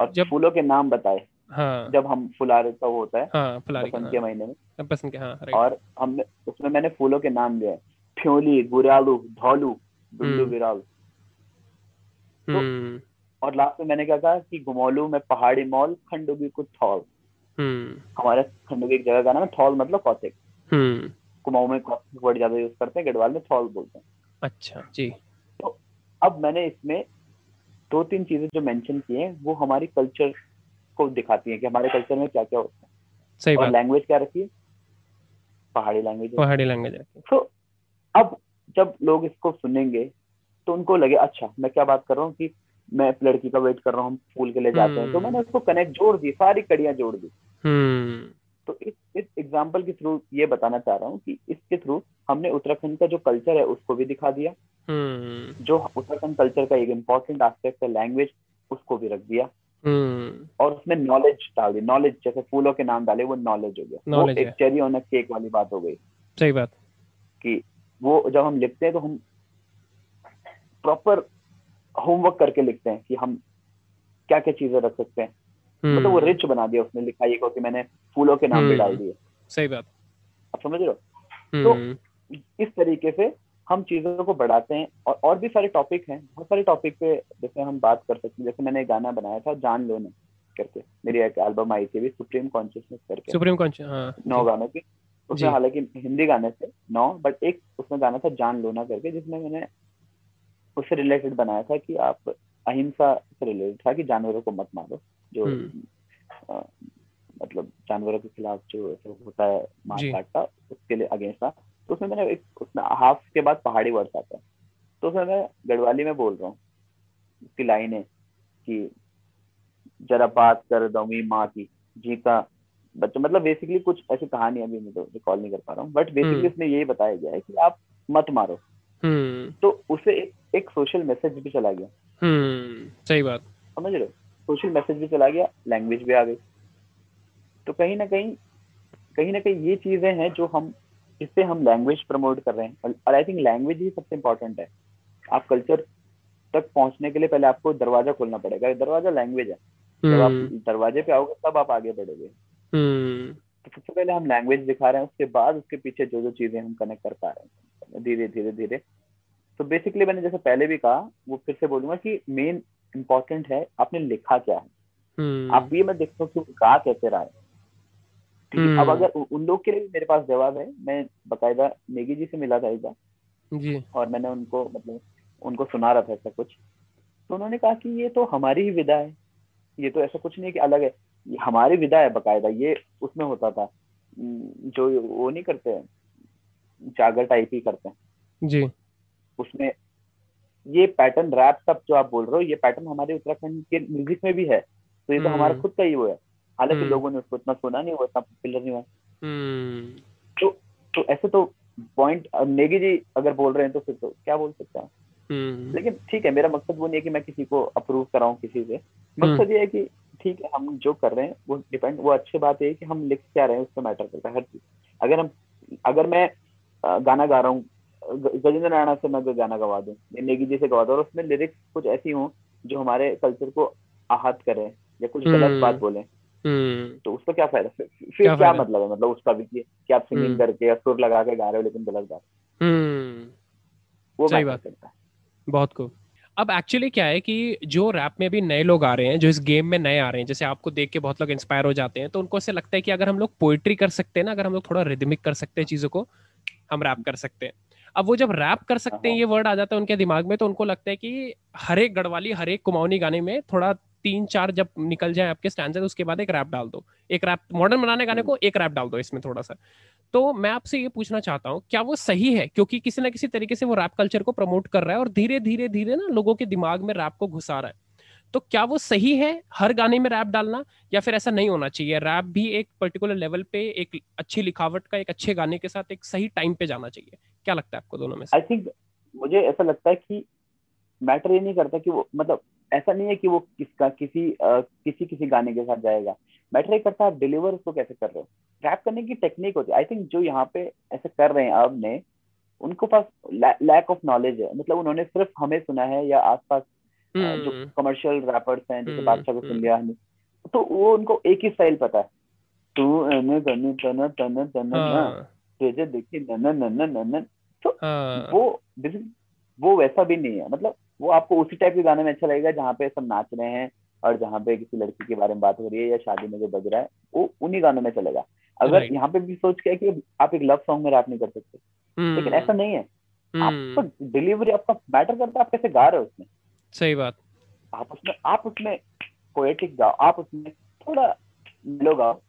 और जब फूलों के नाम बताए। हाँ। जब हम फुलारे का वो होता है हाँ, बसंत के। महीने में। बसंत के हाँ और हमने उसमें मैंने फूलों के नाम लिया फ्योली गुरालू धौलू हम्म। विराल तो हम्म। और लास्ट में मैंने क्या कहा कि घुमौलू में पहाड़ी मॉल खंडुगी कुछ थौल। हम्म। हमारे खंडुगी एक जगह का नाम है थौल मतलब कौतिक। कुमाऊं में वर्ड ज़्यादा यूज़ करते हैं गढ़वाल में थौल बोलते हैं। अच्छा जी। तो अब मैंने इसमें दो तीन चीज़ें जो मेंशन की हैं वो हमारी कल्चर को दिखाती हैं कि हमारे कल्चर में क्या क्या होता है। सही और लैंग्वेज क्या रखी है? पहाड़ी लैंग्वेज पहाड़ी लैंग्वेज तो अब जब लोग इसको सुनेंगे तो उनको लगे अच्छा मैं क्या बात कर रहा हूँ कि मैं लड़की का वेट कर रहा हूँ फूल के लिए जाते हैं। तो मैंने उसको कनेक्ट जोड़ दी सारी कड़ियाँ जोड़ दी। हम्म। तो इस इस एग्ज़ाम्पल के थ्रू ये बताना चाह रहा हूँ कि इसके थ्रू हमने उत्तराखंड का जो कल्चर है उसको भी दिखा दिया। हम्म। जो उत्तराखंड कल्चर का एक इम्पोर्टेंट एस्पेक्ट है लैंग्वेज उसको भी रख दिया। हम्म। और उसमें नॉलेज डाल दी। नॉलेज जैसे फूलों के नाम डाले वो नॉलेज हो गया। वो एक चेरी ऑन केक वाली बात हो गई। सही बात। कि वो जब हम लिखते हैं तो हम प्रॉपर होमवर्क करके लिखते हैं कि हम क्या क्या चीज़ें रख सकते हैं। मतलब वो रिच हम्म। बना दिया उसने लिखाई को कि मैंने फूलों के नाम भी डाल हम्म। दिए। सही बात। आप समझ रहे हो? तो हम्म। इस तरीके से हम चीज़ों को बढ़ाते हैं और और भी सारे टॉपिक हैं। बहुत सारे टॉपिक पे जैसे हम बात कर सकते हैं। जैसे मैंने एक गाना बनाया था जान लो ने करके। मेरी एक एल्बम आई थी सुप्रीम कॉन्शियसनेस करके। सुप्रीम कॉन्शियस हाँ, नौ गानों की। उसमें हालाँकि हिंदी गाने थे नौ बट एक उसमें गाना था जान लोना करके जिसमें मैंने उससे रिलेटेड बनाया था कि आप अहिंसा से रिलेटेड था कि जानवरों को मत मारो जो हम्म। मतलब जानवरों के खिलाफ जो होता है मार काट का उसके लिए अगेंस्ट था। तो उसमें मैंने एक उसमें हाफ़ के बाद पहाड़ी वर्ड्स आता है तो उसमें मैं गढ़वाली में बोल रहा हूँ उसकी लाइन है कि जरा बात कर दो माँ की जी का बच्चों मतलब बेसिकली कुछ ऐसी कहानी अभी मैं तो रिकॉल नहीं कर पा रहा हूँ बट बेसिकली हम्म। इसमें यही बताया गया है कि आप मत मारो। हम्म। तो उसे एक, एक सोशल मैसेज भी चला गया। हम्म, सही बात। समझ रहे हो? सोशल मैसेज भी चला गया लैंग्वेज भी आ गई। तो कहीं ना कहीं कहीं ना कहीं ये चीज़ें हैं जो हम इससे हम लैंग्वेज प्रमोट कर रहे हैं। और आई थिंक लैंग्वेज ही सबसे इम्पोर्टेंट है। आप कल्चर तक पहुँचने के लिए पहले आपको दरवाज़ा खोलना पड़ेगा। दरवाज़ा लैंग्वेज है। जब आप दरवाजे पे आओगे तब आप आगे बढ़ोगे। हम्म। तो सबसे पहले हम लैंग्वेज दिखा रहे हैं उसके बाद उसके पीछे जो जो चीज़ें हम कनेक्ट कर पा रहे हैं। धीरे धीरे धीरे। तो बेसिकली मैंने जैसे पहले भी कहा वो फिर से बोलूँगा कि मेन इम्पोर्टेंट है आपने लिखा क्या है। हम्म। आप ये मैं देखता हूँ कि गा कैसे रहा है। अब हम्म। अगर उन लोग के लिए भी मेरे पास जवाब है मैं बकायदा नेगी जी से मिला था एक बार। और मैंने उनको मतलब उनको सुना रहा था ऐसा कुछ। तो उन्होंने कहा कि ये तो हमारी ही विदा है। ये तो ऐसा कुछ नहीं कि अलग है। ये हमारी विदा है बकायदा। ये उसमें होता था। जो वो नहीं करते जागर टाइप ही करते हैं। जी। उसमें ये पैटर्न रैप सब जो आप बोल रहे हो ये पैटर्न हमारे उत्तराखंड के म्यूज़िक में भी है। तो ये तो हमारा हम्म। खुद का ही वो है। हालाँकि हम्म। लोगों ने उसको इतना सुना नहीं हुआ इतना पॉपुलर नहीं हुआ हम्म। तो तो ऐसे तो पॉइंट नेगी जी अगर बोल रहे हैं तो फिर तो क्या बोल सकते हैं लेकिन ठीक है मेरा मकसद वो नहीं है कि मैं किसी को अप्रूव कराऊं किसी से मकसद ये है कि ठीक है हम जो कर रहे हैं वो डिपेंड वो अच्छी बात है कि हम लिख क्या रहे हैं उससे मैटर करता है हर चीज़ अगर हम अगर मैं गाना गा रहा हूँ गजेंद्र नारायण से मैं गाना गवा दूँ नेगी जी से गवा दूँ और उसमें लिरिक्स कुछ ऐसी हों जो हमारे कल्चर को आहत करें या कुछ गलत हम्म। बात बोले हम्म। तो उसका क्या फ़ायदा? फिर क्या, क्या मतलब है? मतलब उसका भी कि आप सिंगिंग हम्म। करके या सुर लगा के गा रहे हो लेकिन गलत बात। वो सही बात। करता है। बहुत को अब एक्चुअली क्या है कि जो रैप में भी नए लोग आ रहे हैं जो इस गेम में नए आ रहे हैं जैसे आपको देख के बहुत लोग इंस्पायर हो जाते हैं तो उनको ऐसे लगता है कि अगर हम लोग पोइट्री कर सकते हैं ना अगर हम लोग थोड़ा रिदमिक कर सकते हैं चीज़ों को हम रैप कर सकते हैं। अब वो जब रैप कर सकते हैं हाँ। ये वर्ड आ जाता है उनके दिमाग में तो उनको लगता है कि हर एक गढ़वाली हर एक कुमाऊनी गाने में थोड़ा तीन चार जब निकल जाए आपके स्टैंड उसके बाद एक रैप डाल दो। एक रैप मॉडर्न बनाने गाने को एक रैप डाल दो इसमें थोड़ा सा। तो मैं आपसे ये पूछना चाहता हूँ, क्या वो सही है? क्योंकि किसी ना किसी तरीके से वो रैप कल्चर को प्रमोट कर रहा है और धीरे धीरे धीरे ना लोगों के दिमाग में रैप को घुसा रहा है। तो क्या वो सही है हर गाने में रैप डालना या फिर ऐसा नहीं होना चाहिए? रैप भी एक पर्टिकुलर लेवल पे एक अच्छी लिखावट का, एक अच्छे गाने के साथ एक सही टाइम पे जाना चाहिए। क्या लगता है आपको दोनों में आई थिंक मुझे ऐसा लगता है कि मैटर ये नहीं करता कि वो मतलब ऐसा नहीं है कि वो किसका किसी आ, किसी किसी गाने के साथ जाएगा। मैटर ये करता है आप डिलीवर उसको कैसे कर रहे हो। रैप करने की टेक्निक होती है। आई थिंक जो यहाँ पे ऐसे कर रहे हैं अब ने उनको पास लैक ऑफ़ नॉलेज है। मतलब उन्होंने सिर्फ़ हमें सुना है या आसपास जो कमर्शियल हम्म। रैपर्स हैं जैसे हम्म, बादशाह को सुन हम्म। लिया हमने तो वो उनको एक ही स्टाइल पता है। तू एने तने तना तना तना ना तुझे देखी नन नन नन तो हाँ। वो वो वैसा भी नहीं है। मतलब वो आपको उसी टाइप के गाने में अच्छा लगेगा जहाँ पे सब नाच रहे हैं और जहाँ पे किसी लड़की के बारे में बात हो रही है या शादी में जो बज रहा है वो उन्हीं गानों में चलेगा। अगर यहाँ पे भी सोच के कि आप एक लव सॉन्ग में रैप नहीं कर सकते। लेकिन ऐसा नहीं है। आपको डिलीवरी आपका मैटर करता है आप कैसे गा रहे हो उसमें? सही बात। आप उसमें आप उसमें पोएटिक गाओ आप उसमें थोड़ा मेलो गाओ।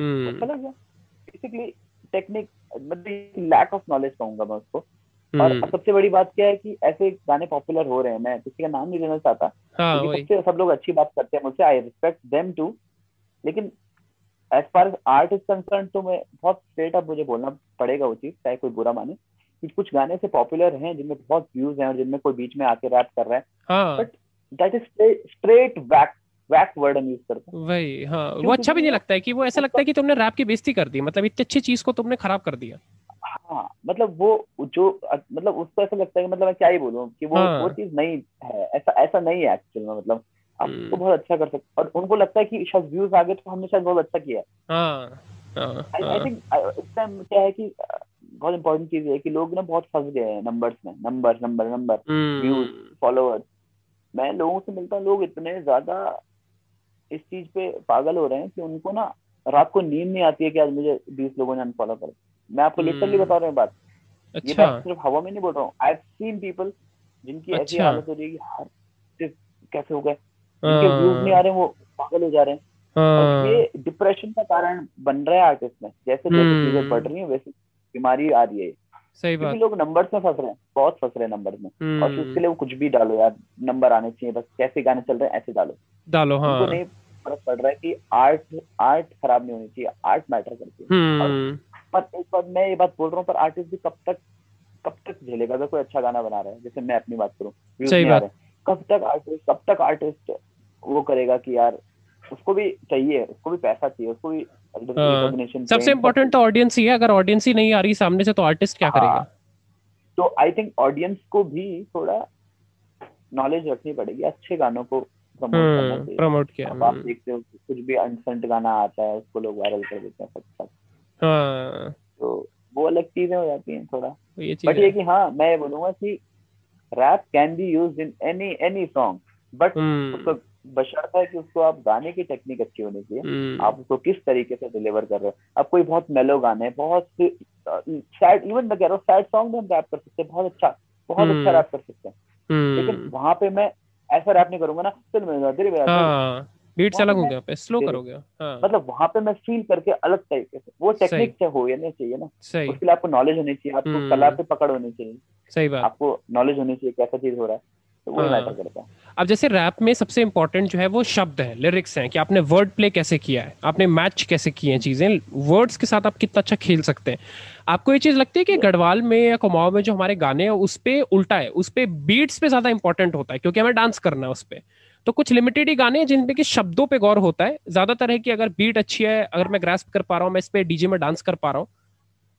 हम्म। अच्छा लग गया बेसिकली टेक्निक मतलब लैक ऑफ़ नॉलेज कहूँगा मैं उसको। और हम्म। सबसे बड़ी बात क्या है कि ऐसे गाने पॉपुलर हो रहे हैं मैं किसी का नाम नहीं लेना चाहता हाँ, सबसे सब लोग अच्छी बात करते हैं मुझसे आई रिस्पेक्ट देम टू लेकिन as far as art is concern तो मैं बहुत स्ट्रेट अप मुझे बोलना पड़ेगा वो चीज़ चाहे कोई बुरा माने कि कुछ गाने से पॉपुलर हैं जिनमें बहुत व्यूज़ हैं और जिनमें कोई बीच में आके रैप कर रहा है। But that is straight back whack word हम यूज़ करते हैं। वही हाँ वो अच्छा भी नहीं लगता है कि वो ऐसा लगता है कि तुमने रैप की बेइज्जती कर दी मतलब इतनी अच्छी चीज़ को तुमने खराब कर दिया। हाँ मतलब वो जो मतलब उसको ऐसा लगता है कि मतलब मैं क्या ही बोलूँ कि वो हाँ. वो चीज़ नहीं है ऐसा ऐसा नहीं है एक्चुअल में मतलब आप तो हम्म। बहुत अच्छा कर सकते और उनको लगता है कि शायद व्यूज़ आ गए तो हमने शायद बहुत अच्छा किया आई थिंक इस टाइम क्या है कि बहुत इंपॉर्टेंट चीज़ है कि लोग ना बहुत फंस गए हैं नंबर्स में number number number views followers मैं लोगों से मिलता हूँ लोग इतने ज़्यादा इस चीज़ पे पागल हो रहे हैं कि उनको ना रात को नींद नहीं आती है कि आज मुझे बीस लोगों ने अनफॉलो कर मैं आपको लिटरली हम्म। बता रहा हूँ बात अच्छा। ये बात सिर्फ़ हवा में नहीं बोल रहा हूँ आई सीन पीपल जिनकी ऐसी अच्छा। हालत हो रही है कैसे हो गए जिनके व्यूज़ नहीं आ रहे वो पागल हो जा रहे हैं और हाँ। ये डिप्रेशन का कारण बन रहा है आर्टिस्ट में जैसे जैसे हम्म। चीज़ें बढ़ रही है वैसे बीमारी आ रही है सही बात लोग नंबर्स में फंस रहे हैं बहुत फंस रहे हैं नंबर में और हम्म। उसके लिए वो कुछ भी डालो यार नंबर आने चाहिए बस कैसे गाने चल रहे हैं ऐसे डालो डालो हाँ उनको नहीं फ़र्क पड़ रहा है कि आर्ट आर्ट खराब नहीं होनी चाहिए आर्ट मैटर करती है हम्म। पर एक बार मैं ये बात बोल रहा हूँ पर आर्टिस्ट भी कब तक कब तक झेलेगा अगर कोई अच्छा गाना बना रहा है जैसे मैं अपनी बात करूँ कब तक आर्टिस्ट कब तक आर्टिस्ट वो करेगा कि यार उसको भी चाहिए उसको भी पैसा चाहिए उसको भी। सबसे इम्पोर्टेंट तो ऑडियंस ही है अगर ऑडियंस ही नहीं आ रही सामने से तो आर्टिस्ट क्या हाँ। करेगा? तो आई थिंक ऑडियंस को भी थोड़ा नॉलेज रखनी पड़ेगी अच्छे गानों को प्रमोट हम्म, किया आप हम्म। देखते हो कुछ भी अनसेंट गाना आता है उसको लोग वायरल कर देते हैं सब हाँ। तो वो अलग चीज़ें हो जाती हैं थोड़ा। ये बट ये कि हाँ मैं बोलूँगा कि rap can be use in any any song but उसको बशर्त है कि उसको आप गाने की टेक्निक अच्छी होनी चाहिए। हम्म। आप उसको किस तरीके से डिलीवर कर रहे हो? अब कोई बहुत मेलो गाने बहुत सैड इवन मैं कह रहा हूँ सैड सॉन्ग में हम रैप कर सकते हैं बहुत अच्छा बहुत अच्छा रैप हम्म। कर सकते हैं। हम्म। लेकिन वहाँ पे मैं ऐसा रैप नहीं करूँगा ना चल मैं धीरे धीरे बीट अलग हो गया स्लो करोगे हाँ. मतलब वहाँ पे मैं फील करके अलग तरीके से वो टेक्निक से हो नहीं चाहिए ना उसके लिए आपको नॉलेज होनी चाहिए आपको कला पे पकड़ होनी चाहिए। सही बात। आपको नॉलेज होनी चाहिए कैसा चीज़ हो रहा है। तो वही मैटर हाँ। करता है। अब जैसे रैप में सबसे इम्पोर्टेंट जो है वो शब्द है लिरिक्स हैं कि आपने वर्ड प्ले कैसे किया है आपने मैच कैसे किए हैं चीज़ें वर्ड्स के साथ आप कितना अच्छा खेल सकते हैं। आपको ये चीज़ लगती है कि गढ़वाल में या कुमाऊं में जो हमारे गाने हैं उस पर उल्टा है उस पर बीट्स पे ज़्यादा इंपॉर्टेंट होता है क्योंकि हमें डांस करना है उस पर तो कुछ लिमिटेड ही गाने हैं जिनपे कि शब्दों पे गौर होता है। ज़्यादातर है कि अगर बीट अच्छी है अगर मैं ग्रास्प कर पा रहा हूँ मैं इस पे डीजे में डांस कर पा रहा हूँ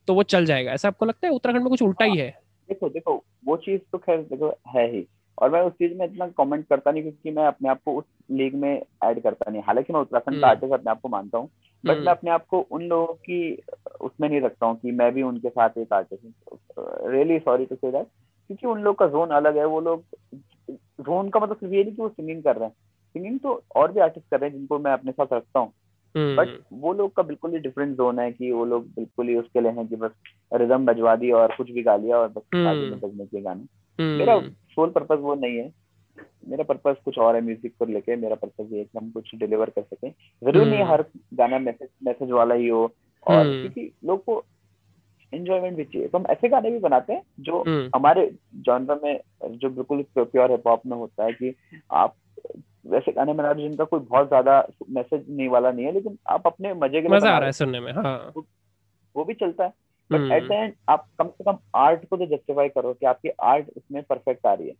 तो वो चल जाएगा। ऐसा आपको लगता है? उत्तराखंड में कुछ उल्टा ही। है? देखो देखो वो चीज़ तो खैर देखो है ही। और मैं उस चीज़ में इतना कमेंट करता नहीं क्योंकि मैं अपने आप को उस लीग में ऐड करता नहीं। हालाँकि मैं उत्तराखंड का आर्टिस्ट हम्म। अपने आप को मानता हूँ बट हम्म। मैं अपने आप को उन लोगों की उसमें नहीं रखता हूँ कि मैं भी उनके साथ एक आर्टिस्ट हूँ। Really sorry to say that क्योंकि उन लोग का जोन अलग है। वो लोग जोन का मतलब सिर्फ़ ये नहीं कि वो सिंगिंग कर रहे हैं। सिंगिंग तो और भी आर्टिस्ट कर रहे हैं जिनको मैं अपने साथ रखता हूँ। बट हम्म। वो लोग का बिल्कुल ही डिफरेंट जोन है कि वो लोग बिल्कुल ही उसके लिए हैं कि बस रिदम बजवा दी और कुछ भी गा लिया और बस बजने के गाने। मेरा सोल पर्पज वो नहीं है। मेरा पर्पज कुछ और है म्यूज़िक को लेके। मेरा पर्पज ये कि हम कुछ डिलीवर कर सकें। ज़रूर नहीं हम्म। हर गाना मैसेज मैसेज वाला ही हो। और हम्म। क्योंकि लोग को एंजॉयमेंट भी चाहिए। तो हम ऐसे गाने भी बनाते हैं जो हम्म। हमारे जॉनर में जो बिल्कुल प्योर हिप हॉप में होता है कि आप वैसे गाने बना रहे जिनका कोई बहुत ज़्यादा मैसेज नहीं वाला नहीं है लेकिन आप अपने मज़े के लिए मज़ा आ रहा है। सुनने में हाँ। वो, वो भी चलता है। बट एट द एंड आप कम से कम आर्ट को तो जस्टिफाई करो कि आपकी आर्ट उसमें परफेक्ट आ रही है।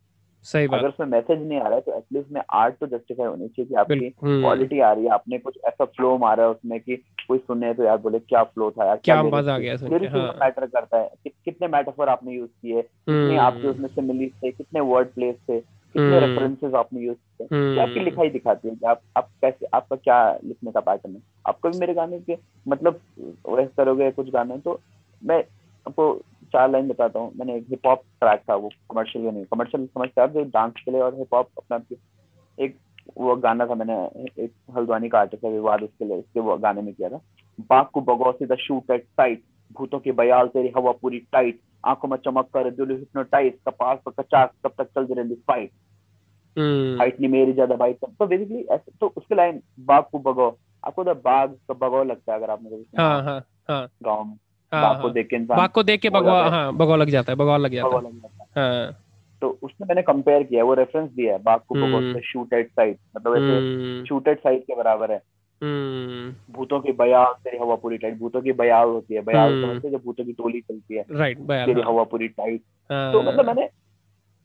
सही बात। अगर उसमें मैसेज नहीं आ रहा है तो एटलीस्ट में आर्ट तो जस्टिफाई होनी चाहिए कि आपकी क्वालिटी हम्म। आ रही है। आपने कुछ ऐसा फ्लो मारा है उसमें कि कोई सुने तो यार बोले क्या फ्लो था यार क्या मज़ा आ गया सुन हाँ। मैटर करता है। कि, कितने मेटाफर आपने यूज़ किए कितने आपके उसमें सिमिलीज थे कितने वर्ड प्लेस थे कितने रेफरेंसेस हम्म। आपने यूज़ किए। आपकी हम्म। लिखाई दिखाती है कि आप आप कैसे आपका क्या लिखने का पैटर्न है। आपको भी मेरे गाने के मतलब वैसे करोगे कुछ गाने तो मैं आपको चार लाइन बताता हूँ। मैंने एक हिप हॉप ट्रैक था वो कमर्शियल नहीं कमर्शियल समझते आप जो डांस के लिए और हिप हॉप अपना एक वो गाना था मैंने एक हल्द्वानी का आर्टिस्ट है विवाद उसके लिए उसके वो गाने में किया था। बाग को बगौ सीधा शूट एट साइट भूतों की बयाल तेरी हवा पूरी टाइट आँखों में चमक कर दिल हिप्नोटाइज कपास पर कचास कब तक चल रही फाइट हाइट नहीं मेरी ज़्यादा बाइट तो बेसिकली ऐसे तो उसके लाइन बाग को बगो आपको तो बाग का बगो लगता है अगर आपने हाँ, हाँ, हाँ. गाँव में। हाँ, बाग को हाँ। देख के इंसान बाग को देख के हाँ। बगवा लग जाता है बगवा लग जाता है। हाँ। तो उसमें मैंने कंपेयर किया वो रेफरेंस दिया है बाघ को बगवा शूट एट साइड मतलब ऐसे शूट एट साइड के बराबर है। हम्म। भूतों की बयाल तेरी हवा पूरी टाइट भूतों की बयाल होती है बयाल हम्म। समझते जब भूतों की टोली चलती है राइट तेरी हवा पूरी टाइट तो मतलब मैंने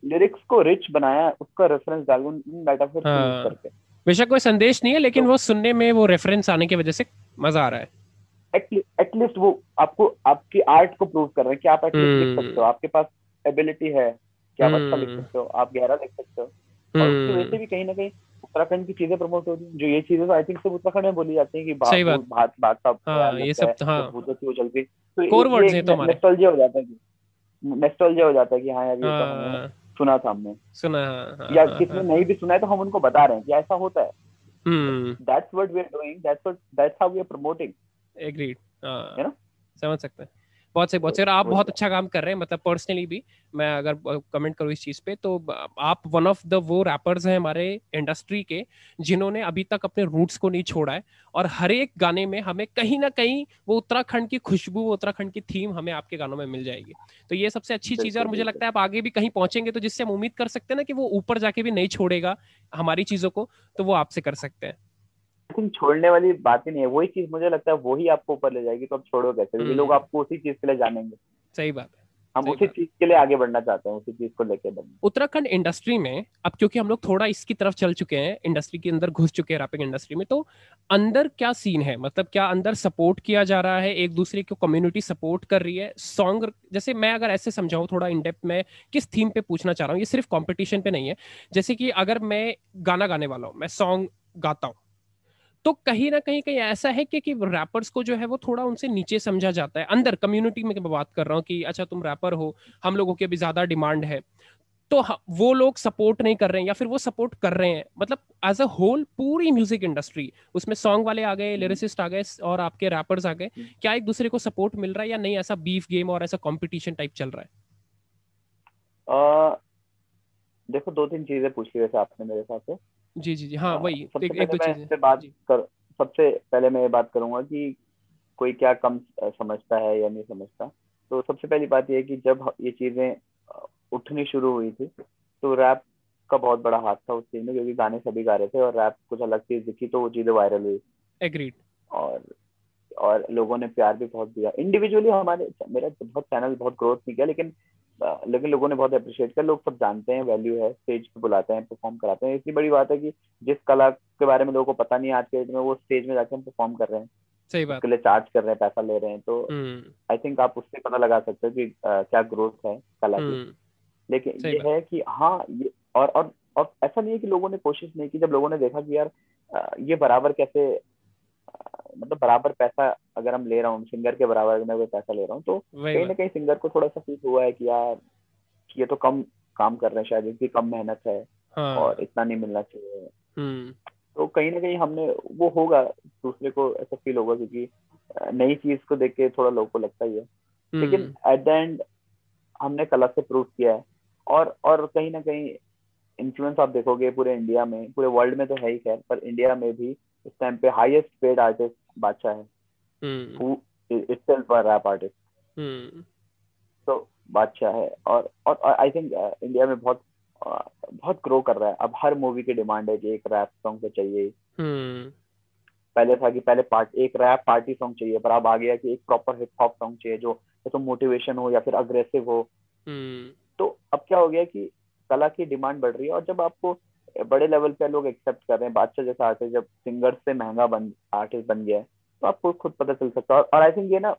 लिरिक्स को रिच बनाया उसका रेफरेंस डाल मेटाफर करके। बेशक कोई संदेश नहीं है लेकिन तो, वो सुनने में वो रेफरेंस आने की वजह से मज़ा आ रहा है। एटलीस्ट वो आपको आपकी आर्ट को प्रूव कर रहे हैं कि आप एटलीस्ट लिख सकते हो. आपके पास एबिलिटी है कि आप अच्छा लिख hmm. सकते हो आप गहरा लिख सकते हो। और उसकी वजह से. भी कहीं ना कहीं उत्तराखंड की चीज़ें प्रमोट हो। रही जो ये चीज़ें तो आई थिंक सब उत्तराखंड में बोली जाती है कि बात। बात बात साहब हाँ, ये सब हाँ भूतों की वो चलती तो कोर वर्ड्स हैं तो हमारे। नेस्टोल्जिया हो जाता है नेस्टोल्जिया हो जाता है कि हाँ यार ये तो हमने हाँ। सुना था हमने। सुना हाँ, या किसने नहीं भी सुना है तो हम उनको बता रहे हैं कि ऐसा होता है। That's what we are doing that's what that's how we are promoting agreed हाँ, समझ सकते हैं। बहुत से बहुत से आप बहुत अच्छा काम कर रहे हैं मतलब पर्सनली भी मैं अगर कमेंट करूँ इस चीज़ पे तो आप वन ऑफ़ द वो रैपर्स हैं हमारे इंडस्ट्री के जिन्होंने अभी तक अपने रूट्स को नहीं छोड़ा है और हर एक गाने में हमें कहीं ना कहीं वो उत्तराखंड की खुशबू वो उत्तराखंड की थीम हमें आपके गानों में मिल जाएगी। तो ये सबसे अच्छी चीज़ है और मुझे लगता है आप आगे भी कहीं पहुँचेंगे तो जिससे हम उम्मीद कर सकते हैं ना कि वो ऊपर जाके भी नहीं छोड़ेगा हमारी चीज़ों को तो वो आपसे कर सकते हैं। थिंक छोड़ने वाली बात ही नहीं है। वही चीज़ मुझे लगता है वही आपको ऊपर ले जाएगी तो आप छोड़ो कैसे ये लोग हम्म। आपको उसी चीज़ के लिए जानेंगे। सही बात है। हम उसी चीज़ के लिए आगे बढ़ना चाहते हैं उसी चीज़ को लेके बढ़ना। उत्तराखंड इंडस्ट्री में अब क्योंकि हम लोग थोड़ा इसकी तरफ़ चल चुके हैं इंडस्ट्री के अंदर घुस चुके हैं रैपिंग इंडस्ट्री में तो अंदर क्या सीन है? मतलब क्या अंदर सपोर्ट किया जा रहा है? एक दूसरे को कम्युनिटी सपोर्ट कर रही है? सॉन्ग जैसे मैं अगर ऐसे समझाऊं थोड़ा इन डेप्थ में किस थीम पे पूछना चाह रहा हूँ ये सिर्फ़ कॉम्पिटिशन पे नहीं है। जैसे कि अगर मैं गाना गाने वाला हूँ मैं सॉन्ग गाता हूँ तो कहीं ना कहीं कहीं ऐसा है कि, कि रैपर्स को जो है वो थोड़ा उनसे नीचे समझा जाता है। अंदर कम्युनिटी में बात कर रहा हूँ कि अच्छा तुम रैपर हो हम लोगों की अभी ज़्यादा डिमांड है। तो वो लोग सपोर्ट नहीं कर रहे हैं या फिर वो सपोर्ट कर रहे हैं। मतलब एज अ होल पूरी म्यूज़िक इंडस्ट्री उसमें सॉन्ग वाले आ गए लिरिसिस्ट आ गए और आपके रैपर्स आ गए। हम्म। क्या एक दूसरे को सपोर्ट मिल रहा है या नहीं? ऐसा बीफ गेम और ऐसा कंपटीशन टाइप चल रहा है। आ, देखो दो तीन चीज़ें पूछ ली वैसे आपने मेरे साथ से। जी जी जी। हाँ, हाँ वही एक, एक दो चीज़ें। बात कर सबसे पहले मैं ये बात करूँगा कि कोई क्या कम समझता है या नहीं समझता। तो सबसे पहली बात यह है कि जब ये चीज़ें उठनी शुरू हुई थी तो रैप का बहुत बड़ा हाथ था उस चीज़ में क्योंकि गाने सभी गा रहे थे और रैप कुछ अलग चीज़ दिखी तो वो चीज़ें वायरल हुई। एग्रीड। और और लोगों ने प्यार भी बहुत दिया। इंडिविजुअली हमारे मेरा बहुत चैनल बहुत ग्रोथ नहीं किया लेकिन लेकिन लोगों ने बहुत अप्रिशिएट किया। लोग सब जानते हैं वैल्यू है स्टेज पे बुलाते हैं परफॉर्म कराते हैं। इतनी बड़ी बात है कि जिस कला के बारे में लोगों को पता नहीं आज के डेट में वो स्टेज में जाकर हम परफॉर्म कर रहे हैं। सही बात। उसके लिए चार्ज कर रहे हैं पैसा ले रहे हैं। तो आई हम्म। थिंक आप उससे पता लगा सकते हो कि क्या ग्रोथ है कला की। हम्म। लेकिन ये है कि हाँ ये और और और ऐसा नहीं है कि लोगों ने कोशिश नहीं की। जब लोगों ने देखा कि यार ये बराबर कैसे मतलब बराबर पैसा अगर हम ले रहा हूँ सिंगर के बराबर मैं कोई पैसा ले रहा हूँ तो कहीं ना कहीं सिंगर को थोड़ा सा फील हुआ है कि यार ये तो कम काम कर रहे हैं शायद इनकी कम मेहनत है हाँ. और इतना नहीं मिलना चाहिए। हम्म। तो कहीं ना कहीं हमने वो होगा दूसरे को ऐसा फील होगा क्योंकि नई चीज़ को देख के थोड़ा लोगों को लगता ही है। लेकिन एट द एंड हमने कला से प्रूव किया है। और और कहीं ना कहीं इन्फ्लुएंस आप देखोगे पूरे इंडिया में पूरे वर्ल्ड में तो है ही खैर पर इंडिया में भी इस टाइम पे हाईएस्ट पेड आर्टिस्ट बादशाह है। इटसेल्फ अ रैप आर्टिस्ट तो बादशाह है और और आई थिंक इंडिया में बहुत बहुत ग्रो कर रहा है। अब हर मूवी की डिमांड है कि एक रैप सॉन्ग तो चाहिए। पहले था कि पहले पार्ट एक रैप पार्टी सॉन्ग चाहिए पर अब आ गया कि एक प्रॉपर हिप हॉप सॉन्ग चाहिए जो तो मोटिवेशन हो या फिर अग्रेसिव हो। तो अब क्या हो गया कि कला की डिमांड बढ़ रही है और जब आपको बड़े लेवल पे लोग एक्सेप्ट कर रहे हैं। बादशाह जैसा आर्टिस्ट जब सिंगर से महँगा बन आर्टिस्ट बन गया है तो आपको खुद पता चल सकता है। और आई थिंक ये ना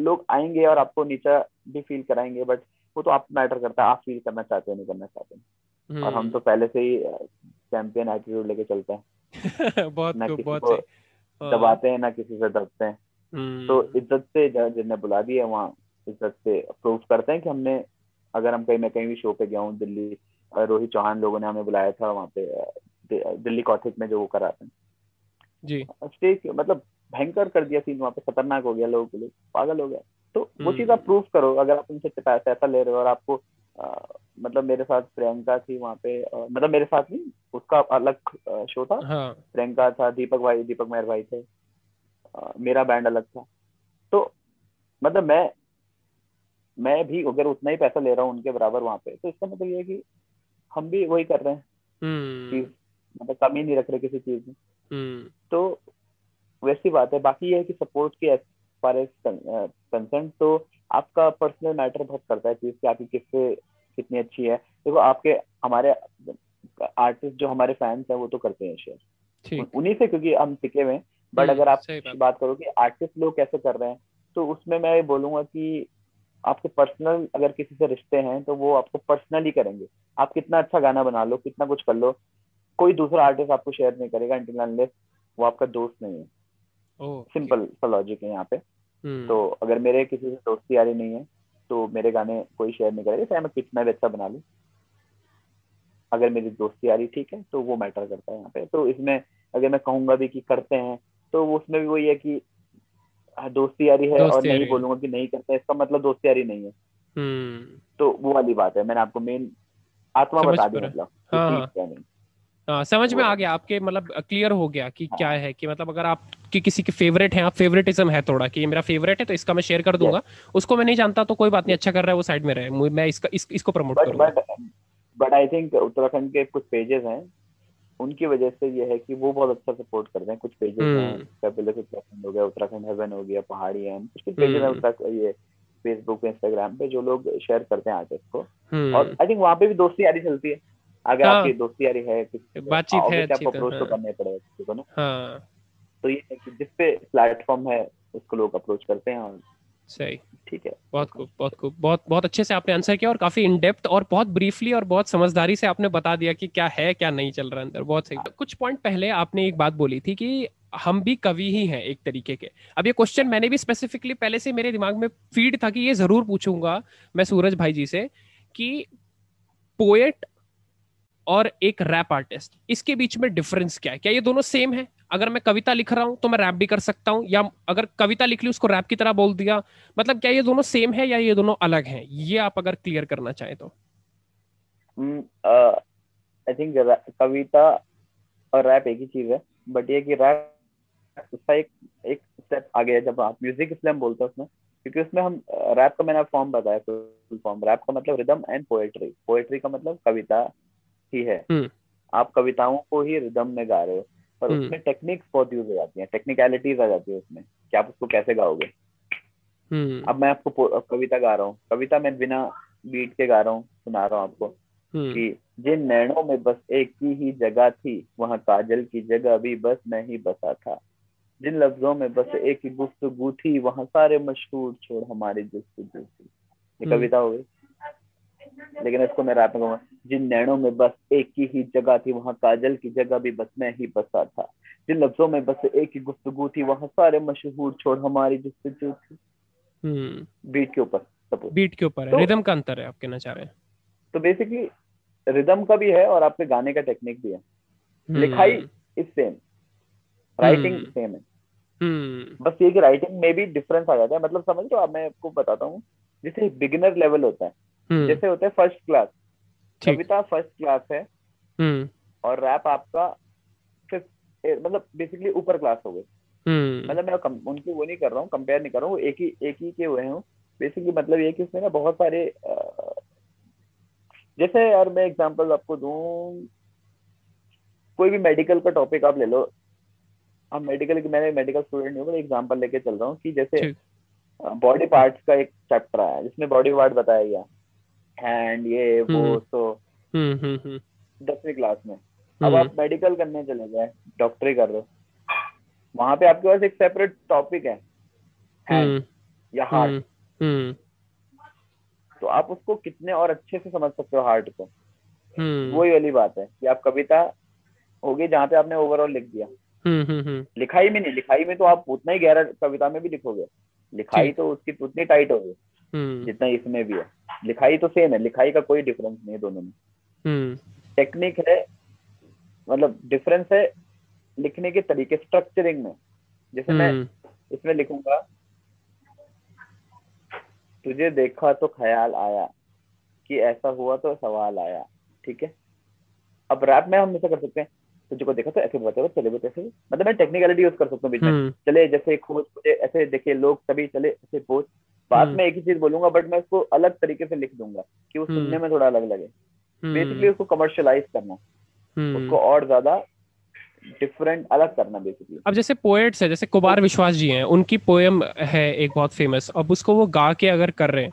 लोग आएँगे और आपको नीचा भी फील कराएँगे बट वो तो आप मैटर करता है। आप फील करना चाहते हो नहीं करना चाहते और हम तो पहले से ही चैंपियन एटीट्यूड लेके चलते हैं। बहुत ना किसी बहुत को दबाते हैं ना किसी से दबते हैं। हम्म, तो इज़्ज़त से ने बुला दिया वहाँ इज़्ज़त से प्रूव करते हैं कि हमने अगर हम कहीं मैं कहीं भी शो पे गया हूँ दिल्ली रोहित चौहान लोगों ने हमें बुलाया था वहाँ पे दिल्ली कॉथिक में जो वो कराते हैं। जी। स्टेज मतलब भयंकर कर दिया सीन वहाँ पे खतरनाक हो गया लोगों के लिए। पागल हो गया। तो वो हम्म। चीज़ आप प्रूव करो अगर आप उनसे पैसा ले रहे हो और आपको अ, मतलब मेरे साथ प्रियंका थी वहाँ पे अ, मतलब मेरे साथ नहीं उसका अलग शो था। हाँ। प्रियंका था दीपक भाई दीपक मेहर भाई थे। अ, मेरा बैंड अलग था। तो मतलब मैं मैं भी अगर उतना ही पैसा ले रहा हूँ उनके बराबर वहाँ पे तो इसका मतलब ये है कि हम भी वही कर रहे हैं। हम्म। चीज़ मतलब कमी नहीं रख रहे किसी चीज़ में। हम्म। तो वैसी बात है। बाकी ये है कि सपोर्ट के फार एज कंसर्न तो आपका पर्सनल मैटर बहुत करता है चीज़ कि आपकी किससे कितनी अच्छी है। देखो आपके हमारे आर्टिस्ट जो हमारे फैंस हैं वो तो करते हैं शेयर उन्हीं से क्योंकि हम टिके हुए हैं। बट हम्म, अगर आप बात। बात करो कि आर्टिस्ट लोग कैसे कर रहे हैं तो उसमें मैं ये बोलूँगा कि आपके पर्सनल अगर किसी से रिश्ते हैं तो वो आपको पर्सनली करेंगे। आप कितना अच्छा गाना बना लो कितना कुछ कर लो कोई दूसरा आर्टिस्ट आपको शेयर नहीं करेगा unless वो आपका दोस्त नहीं है। सिंपल सा लॉजिक है यहाँ पे। हम्म, तो अगर मेरे किसी से दोस्ती यारी नहीं है तो मेरे गाने कोई शेयर नहीं करेगा चाहे मैं कितना भी अच्छा बना लूँ। अगर मेरी दोस्ती यारी ठीक है तो वो मैटर करता है यहाँ पे। तो इसमें अगर मैं कहूँगा भी कि करते हैं तो उसमें भी वही है कि दोस्ती यारी है और दोस्ती यारी नहीं बोलूँगा कि नहीं करते इसका मतलब दोस्ती यारी नहीं है। हम्म। तो वो वाली बात है मैंने आपको मेन आत्मा बता दी मतलब हाँ, हाँ। हाँ समझ में आ गया आपके मतलब क्लियर हो गया कि हाँ। क्या है कि मतलब अगर आप कि किसी के फेवरेट हैं आप फेवरेटिज्म है थोड़ा कि ये मेरा फेवरेट है तो इसका मैं शेयर कर दूँगा। उसको मैं नहीं जानता तो कोई बात नहीं अच्छा कर रहा है वो साइड में रहे। मैं इसका इस, इसको प्रमोट करूँगा। बट आई थिंक उत्तराखंड के कुछ पेजेस हैं उनकी वजह से ये है कि वो बहुत अच्छा सपोर्ट करते हैं कुछ पेजेस हैं हम्म। फैबुलस उत्तराखंड हो गया उत्तराखंड हेवन हो गया पहाड़ी है कुछ कुछ पेजेस हैं हम्म। उत्तराखंड ये फेसबुक पे इंस्टाग्राम पे जो लोग शेयर करते हैं आर्टिस्ट को हम्म, और आई थिंक वहाँ पे भी दोस्ती यारी चलती है अगर हाँ। आपकी दोस्ती यारी है बातचीत है आपको तो, अप्रोच तो हाँ। करना ही पड़ेगा किसी को ना हाँ तो ये है कि जिस पे प्लेटफॉर्म है उसको लोग अप्रोच करते हैं और सही। ठीक है। बहुत खूब बहुत खूब। बहुत बहुत अच्छे से आपने आंसर किया और काफ़ी इन डेप्थ और बहुत ब्रीफली और बहुत समझदारी से आपने बता दिया कि क्या है क्या नहीं चल रहा है अंदर। बहुत सही। कुछ पॉइंट पहले आपने एक बात बोली थी कि हम भी कवि ही हैं एक तरीके के। अब ये क्वेश्चन मैंने भी स्पेसिफिकली पहले से मेरे दिमाग में फ़ीड था कि ये ज़रूर पूछूँगा मैं सूरज भाई जी से कि पोएट और एक रैप आर्टिस्ट इसके बीच में डिफरेंस क्या है? क्या ये दोनों सेम है? अगर मैं कविता लिख रहा हूँ तो मैं रैप भी कर सकता हूँ या अगर कविता लिख ली उसको रैप की तरह बोल दिया मतलब क्या ये दोनों सेम है या ये दोनों अलग हैं? ये आप अगर क्लियर करना चाहें तो। आई थिंक कविता और रैप एक ही चीज़ है बट ये कि रैप उसका एक एक स्टेप आगे है जब आप म्यूज़िक इसलिए हम बोलते हैं उसमें क्योंकि उसमें हम रैप का मैंने फॉर्म बताया फुल फॉर्म रैप का मतलब रिदम एंड पोएट्री पोएट्री का मतलब कविता ही है। हम्म। आप कविताओं को ही रिदम में गा रहे हो। पर हम्म। उसमें टेक्निक्स बहुत यूज़ हो जाती हैं टेक्निकलिटीज आ जाती है उसमें कि आप उसको कैसे गाओगे। हम्म। अब मैं आपको कविता गा रहा हूँ। कविता मैं बिना बीट के गा रहा हूँ सुना रहा हूँ आपको हम्म। कि जिन नैनों में बस एक की ही जगह थी वहाँ काजल की जगह भी बस मैं ही बसा था। जिन लफ्जों में बस एक ही गुफ्तगू थी वहाँ सारे मशहूर छोड़ हमारी गुफ्तगू थी। ये। कविता हो गई। लेकिन इसको मैं रात में कहूँगा जिन नैनों में बस एक की ही जगह थी वहाँ काजल की जगह भी बस मैं ही बसा था। जिन लफ्जों में बस एक ही गुफ्तगू थी वहाँ सारे मशहूर छोड़ हमारी गुफ्तगू थी। हम्म। बीट के ऊपर बीट के ऊपर है। तो- रिदम का अंतर है आप कहना चाह रहे हैं। तो बेसिकली रिदम का भी है और आपके गाने का टेक्निक भी है। हम्म, लिखाई इज़ सेम राइटिंग। सेम है। हम्म। बस ये कि राइटिंग में भी डिफरेंस आ जाता है। मतलब समझ लो आप? मैं आपको बताता हूँ। जैसे बिगिनर लेवल होता है। जैसे होते हैं फ़र्स्ट क्लास कविता फ़र्स्ट क्लास है। हम्म। और रैप आपका फिफ्थ मतलब बेसिकली ऊपर क्लास हो गई हम्म। मतलब मैं कम, उनकी वो नहीं कर रहा हूँ कंपेयर नहीं कर रहा हूँ एक ही एक ही के हुए हूँ बेसिकली मतलब ये कि उसमें ना बहुत सारे जैसे यार मैं एग्जांपल आपको दू कोई भी मेडिकल का टॉपिक आप ले लो। अब मेडिकल की मैंने मेडिकल स्टूडेंट नहीं हूँ एग्जांपल लेके चल रहा हूँ कि जैसे बॉडी पार्ट्स का एक चैप्टर आया जिसमें बॉडी पार्ट बताया गया। हैंड ये वो हम्म। तो हम्म, हम्म, दसवीं क्लास में। अब आप मेडिकल करने चले गए डॉक्टरी कर रहे हो वहाँ पे आपके पास एक सेपरेट टॉपिक है। हैंड या हार्ट तो आप उसको कितने और अच्छे से समझ सकते हो हार्ट को। वही वाली बात है कि आप कविता होगी जहाँ पे आपने ओवरऑल लिख दिया। लिखाई में नहीं लिखाई में तो आप उतना ही गहरा कविता में भी लिखोगे। लिखाई तो उसकी उतनी टाइट होगी। जितना इसमें भी है। लिखाई तो सेम है लिखाई का कोई डिफरेंस नहीं है दोनों में। टेक्निक हम्म। है मतलब डिफरेंस है लिखने के तरीके स्ट्रक्चरिंग में। जैसे मैं हम्म। इसमें लिखूँगा तुझे देखा तो ख्याल आया कि ऐसा हुआ तो सवाल आया ठीक है? अब रैप में हम ऐसा कर सकते हैं तुझे को देखा तो ऐसे बताओ चले वो ऐसे। मतलब मैं टेक्निकलिटी यूज़ कर सकता हूँ बीच में। हम्म। चले जैसे खोज मुझे ऐसे देखिए लोग सभी चले ऐसे खोज बाद हम्म। में एक ही चीज़ बोलूँगा बट मैं उसको अलग तरीके से लिख दूँगा कि वो सुनने हम्म। में थोड़ा अलग लगे। बेसिकली उसको कमर्शियलाइज करना। उसको और ज़्यादा डिफरेंट अलग करना बेसिकली अब जैसे पोएट्स है जैसे कुमार विश्वास जी हैं उनकी पोएम है एक बहुत फ़ेमस अब उसको वो गा के अगर कर रहे हैं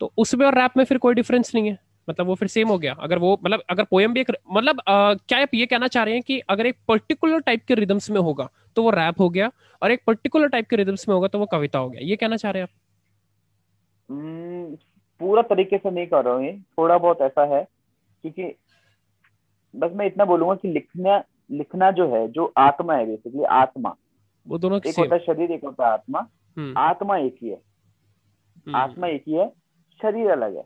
तो उसमें और रैप में फिर कोई डिफरेंस नहीं है। मतलब वो फिर सेम हो गया। अगर वो मतलब अगर पोएम भी एक मतलब आ, क्या आप ये कहना चाह रहे हैं कि अगर एक पर्टिकुलर टाइप के रिदम्स में होगा तो वो रैप हो गया और एक पर्टिकुलर टाइप के रिदम्स में होगा तो वो कविता हो गया। ये कहना चाह रहे हैं आप? हम्म, पूरा तरीके से नहीं कर रहा हूँ ये थोड़ा बहुत ऐसा है क्योंकि बस मैं इतना बोलूँगा कि लिखना लिखना जो है जो आत्मा है बेसिकली आत्मा वो दोनों एक होता है शरीर एक होता है आत्मा हम्म। आत्मा एक ही है हम्म। आत्मा एक ही है शरीर अलग है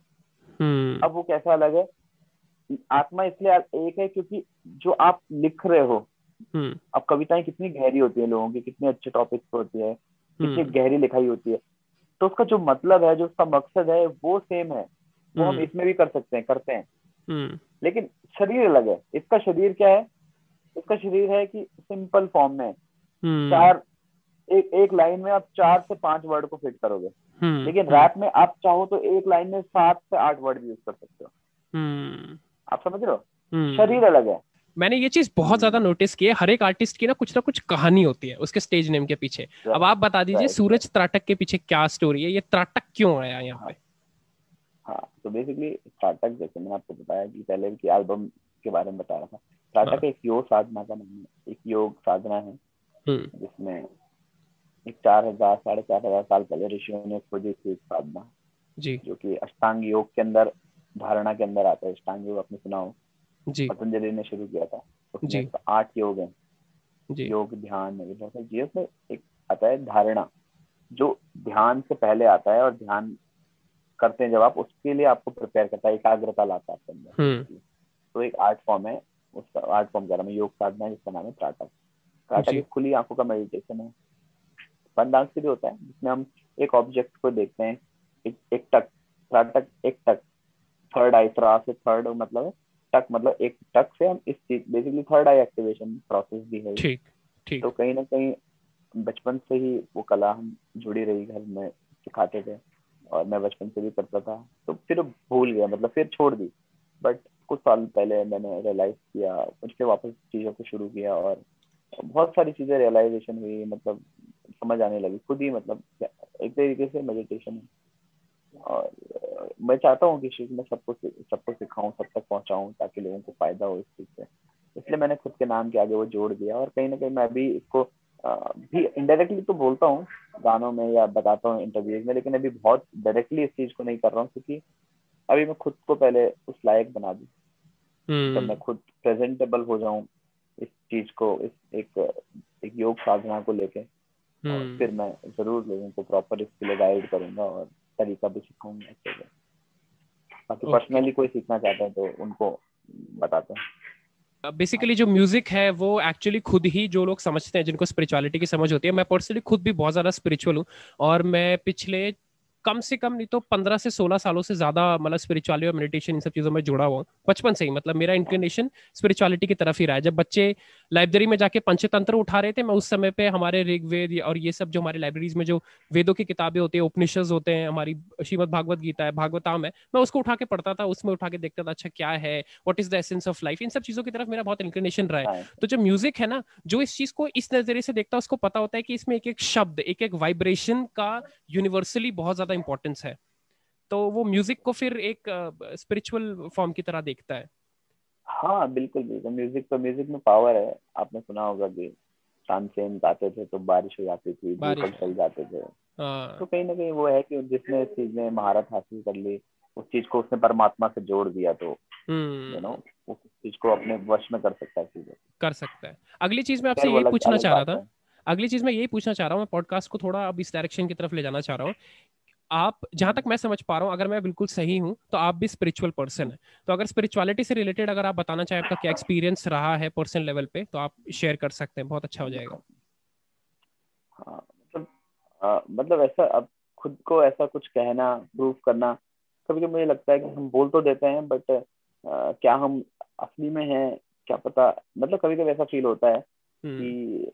हम्म। अब वो कैसा अलग है आत्मा इसलिए एक है क्योंकि जो आप लिख रहे हो हम्म। अब कविताएँ कितनी गहरी होती है लोगों की कितने अच्छे टॉपिक होती है कितनी हम्म। गहरी लिखाई होती है तो उसका जो मतलब है जो उसका मकसद है वो सेम है। वो हम इसमें भी कर सकते हैं करते हैं। लेकिन शरीर अलग है। इसका शरीर क्या है? इसका शरीर है कि सिंपल फॉर्म में। चार एक एक लाइन में आप चार से पाँच वर्ड को फिट करोगे। हम्म, लेकिन रैप हम्म। में आप चाहो तो एक लाइन में सात से आठ वर्ड भी यूज़ कर सकते हो। हम्म। आप समझ रहे हो? शरीर अलग है। मैंने ये चीज़ बहुत ज़्यादा नोटिस की है हर एक आर्टिस्ट की ना कुछ ना कुछ कहानी होती है उसके स्टेज नेम के पीछे। अब आप बता दीजिए सूरज त्राटक के पीछे क्या स्टोरी है? ये त्राटक क्यों आया यहाँ पे? हाँ तो बेसिकली त्राटक जैसे मैंने आपको बताया कि पहले की एल्बम के बारे में बता रहा था। त्राटक हाँ। एक योग साधना का नाम है एक योग साधना है जिसमें चार हज़ार साढ़े चार हज़ार साल पहले ऋषियों ने खोजी थी साधना जी। जो कि अष्टांग योग के अंदर धारणा के अंदर आता है। अष्टांग योग आपने सुना हो जी। पतंजलि ने शुरू किया था। उसमें आठ योग है। जी। योग ध्यान जी उसमें एक आता है धारणा। जो ध्यान से पहले आता है और ध्यान करते हैं जब आप उसके लिए आपको प्रिपेयर करता है एकाग्रता लाता है आपके अंदर। हम्म। तो एक आर्ट फॉर्म है उसका आर्ट फॉर्म कह रहा मैं योग साधना है जिसका नाम है त्राटक त्राटक खुली आँखों का मेडिटेशन है। फन डांस के लिए होता है जिसमें हम एक ऑब्जेक्ट को देखते हैं एक, एक टक टक एक टक थर्ड आई त्रा से थर्ड मतलब है टक मतलब एक टक से हम इस चीज़ basically third eye activation process भी है ठीक ठीक। तो कहीं ना कहीं बचपन से ही वो कला हम जुड़ी रही घर में सिखाते थे। और मैं बचपन से भी करता था। तो फिर भूल गया मतलब फिर छोड़ दी। बट कुछ साल पहले मैंने रियलाइज़ किया उसके वापस चीज़ों को शुरू किया और बहुत सारी चीज़ें रियलाइजेशन हुई मतलब समझ आने लगी। खुद ही मतलब एक तरीके से मेडिटेशन है और मैं चाहता हूँ कि मैं सबको सबको सिखाऊं सब तक पहुंचाऊं ताकि लोगों को फ़ायदा हो इस चीज़ से। इसलिए मैंने खुद के नाम के आगे वो जोड़ दिया और कहीं ना कहीं मैं भी इसको भी इनडायरेक्टली तो बोलता हूँ गानों में या बताता हूँ इंटरव्यूज़ में लेकिन अभी बहुत डायरेक्टली इस चीज़ को नहीं कर रहा हूँ क्योंकि अभी मैं खुद को पहले उस लायक बना दू। तो मैं खुद प्रेजेंटेबल हो जाऊँ इस चीज़ को इस एक एक योग साधना को लेके हम्म। फिर मैं ज़रूर लोगों को प्रॉपर इसके लिए गाइड करूँगा और तरीका भी सिखाऊँगा बाकी पर्सनली कोई सीखना चाहते हैं तो उनको बताते हैं। बेसिकली जो म्यूज़िक है वो एक्चुअली खुद ही जो लोग समझते हैं जिनको स्पिरिचुअलिटी की समझ होती है मैं पर्सनली खुद भी बहुत ज़्यादा स्पिरिचुअल हूँ और मैं पिछले कम से कम नहीं तो पंद्रह से सोलह सालों से ज़्यादा मतलब स्पिरिचुअलिटी और मेडिटेशन इन सब चीज़ों में जुड़ा हुआ बचपन से ही मतलब मेरा इंक्लिनेशन स्पिरिचुअलिटी की तरफ़ ही रहा है। जब बच्चे लाइब्रेरी में जाके पंचतंत्र उठा रहे थे। मैं उस समय पे हमारे ऋग्वेद और ये सब जो हमारे लाइब्रेरीज में जो वेदों की किताबें होती है उपनिषद होते हैं हमारी श्रीमद भागवत गीता है भागवताम है मैं उसको उठा के पढ़ता था उसमें उठा के देखता था अच्छा क्या है what is the essence of life इन सब चीज़ों की तरफ़ मेरा बहुत इंक्लिनेशन रहा है। हाँ। तो जो म्यूज़िक है ना जो इस चीज़ को इस नज़रिए से देखता है उसको पता होता है कि इसमें एक एक शब्द एक एक वाइब्रेशन का यूनिवर्सली बहुत ज़्यादा इंपॉर्टेंस है। तो वो म्यूज़िक को फिर एक स्पिरिचुअल uh, फॉर्म की तरह देखता है। हाँ बिल्कुल बिल्कुल। म्यूज़िक तो म्यूज़िक में पावर है। आपने सुना होगा कि तानसेन गाते थे तो बारिश हो जाती थी बारिश। चल जाते थे। हाँ। तो कहीं ना कहीं वो है कि जिसने इस चीज़ में महारत हासिल कर ली उस चीज़ को उसने परमात्मा से जोड़ दिया तो यू हम्म। नो उस चीज़ को अपने वश में कर सकता है चीज़ें। कर सकता है। अगली चीज़ में आपसे यही पूछना चाह रहा था। अगली चीज़ मैं यही पूछना चाह रहा हूँ मैं पॉडकास्ट को थोड़ा अब इस डायरेक्शन की तरफ़ ले जाना चाह रहा हूँ। आप जहाँ तक मैं समझ पा रहा हूँ अगर मैं बिल्कुल सही हूँ तो आप भी स्पिरिचुअल पर्सन है। तो अगर स्पिरिचुअलिटी से रिलेटेड अगर आप बताना चाहें आपका क्या एक्सपीरियंस रहा है पर्सन लेवल पे तो आप शेयर कर सकते हैं। बहुत अच्छा हो जाएगा। हाँ मतलब मतलब ऐसा अब खुद को ऐसा कुछ कहना प्रूव करना कभी कभी मुझे लगता है कि हम बोल तो देते हैं बट आ, क्या हम असली में हैं क्या पता मतलब कभी कभी ऐसा फील होता है हम्म। कि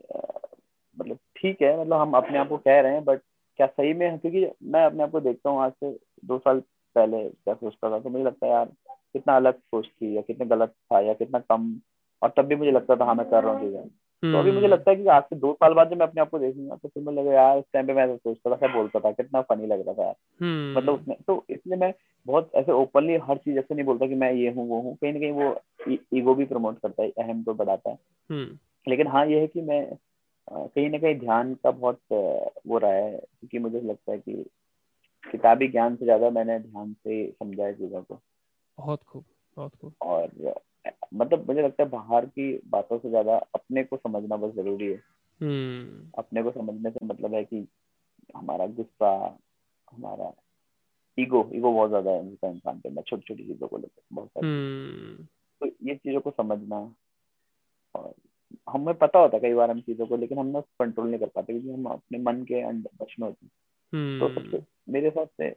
मतलब ठीक है मतलब हम अपने आप को कह रहे हैं बट क्या सही में क्योंकि मैं अपने आप को देखता हूँ आज से दो साल पहले क्या सोचता था तो मुझे लगता है यार कितना अलग सोच थी या कितना गलत था या कितना कम और तब भी मुझे लगता था हाँ मैं कर रहा हूँ चीज़ें तो अभी मुझे हम्म। लगता है कि आज से दो साल बाद जब मैं अपने आप को देखूँगा तो फिर मुझे लगा यार इस टाइम पे मैं सोचता था क्या बोलता था कितना फनी लग रहा था यार हम्म। मतलब उसमें तो इसलिए मैं बहुत ऐसे ओपनली हर चीज़ ऐसे नहीं बोलता कि मैं ये हूँ वो हूँ कहीं ना कहीं वो ईगो भी प्रमोट करता है अहम को बढ़ाता है हम्म। लेकिन हाँ ये है कि मैं कहीं ना कहीं ध्यान का बहुत वो रहा है क्योंकि मुझे लगता है कि किताबी ज्ञान से ज़्यादा मैंने ध्यान से समझा है चीज़ों को बहुत खूब बहुत खूब और मतलब मुझे लगता है बाहर की बातों से ज़्यादा अपने को समझना बहुत ज़रूरी है hmm. अपने को समझने से मतलब है कि हमारा गुस्सा हमारा ईगो ईगो बहुत ज़्यादा है इंसान के अंदर छोटी छोटी चीज़ों को लेकर बहुत सारी hmm. तो ये चीज़ों को समझना और हमें पता होता है कई बार हम चीज़ों को लेकिन हम ना कंट्रोल नहीं कर पाते क्योंकि हम अपने मन के बच में होते हैं। तो सबसे हम्म। मेरे हिसाब से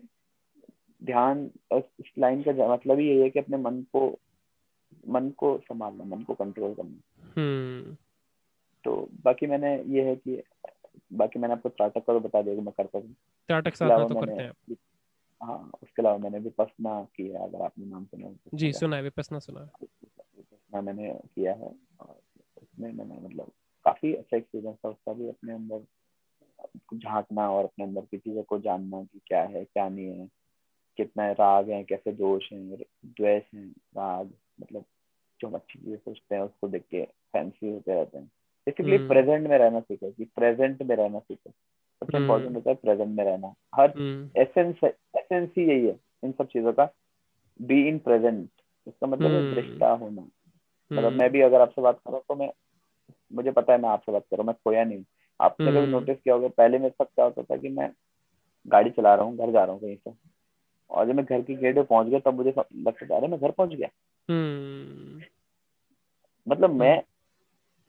ध्यान इस लाइन का मतलब ही यही है कि अपने मन को मन को संभालना मन को कंट्रोल करना। हम्म। तो बाकी मैंने ये है कि बाकी मैंने आपको त्राटक का तो बता दिया मैं करता हूँ। त्राटक साधना तो करते हैं हाँ उसके अलावा मैंने विपसना किया अगर आपने नाम सुना जी सुना है विपसना सुना है। विपसना मैंने किया है और उसमें मैंने मतलब काफ़ी अच्छा एक्सपीरियंस था उसका भी अपने अंदर झांकना और अपने अंदर की चीज़ों को जानना कि क्या है क्या नहीं है कितना राग है कैसे दोष है द्वेष है राग मतलब जो हम अच्छी चीज़ें सोचते हैं उसको देख के फैंसी होते रहते हैं। बेसिकली प्रेजेंट हम्म। में रहना सीखे कि प्रेजेंट में रहना सीखे। सबसे इम्पोर्टेंट हम्म। होता है प्रेजेंट में रहना। हर एसेंस एसेंस ही यही है इन सब चीज़ों का। बी इन प्रेजेंट इसका मतलब है हम्म। दृष्टा होना। मतलब मैं भी अगर आपसे बात करूँ तो मैं मुझे पता है मैं आपसे बात कर रहा हूँ मैं खोया नहीं आपने कभी नोटिस हम्म। किया होगा पहले मेरे साथ क्या होता था कि मैं गाड़ी चला रहा हूँ घर जा रहा हूँ कहीं से। और जब मैं घर की गेट पे पहुँच गया तब मुझे लगता था अरे मैं घर पहुँच गया। हम्म। मतलब मैं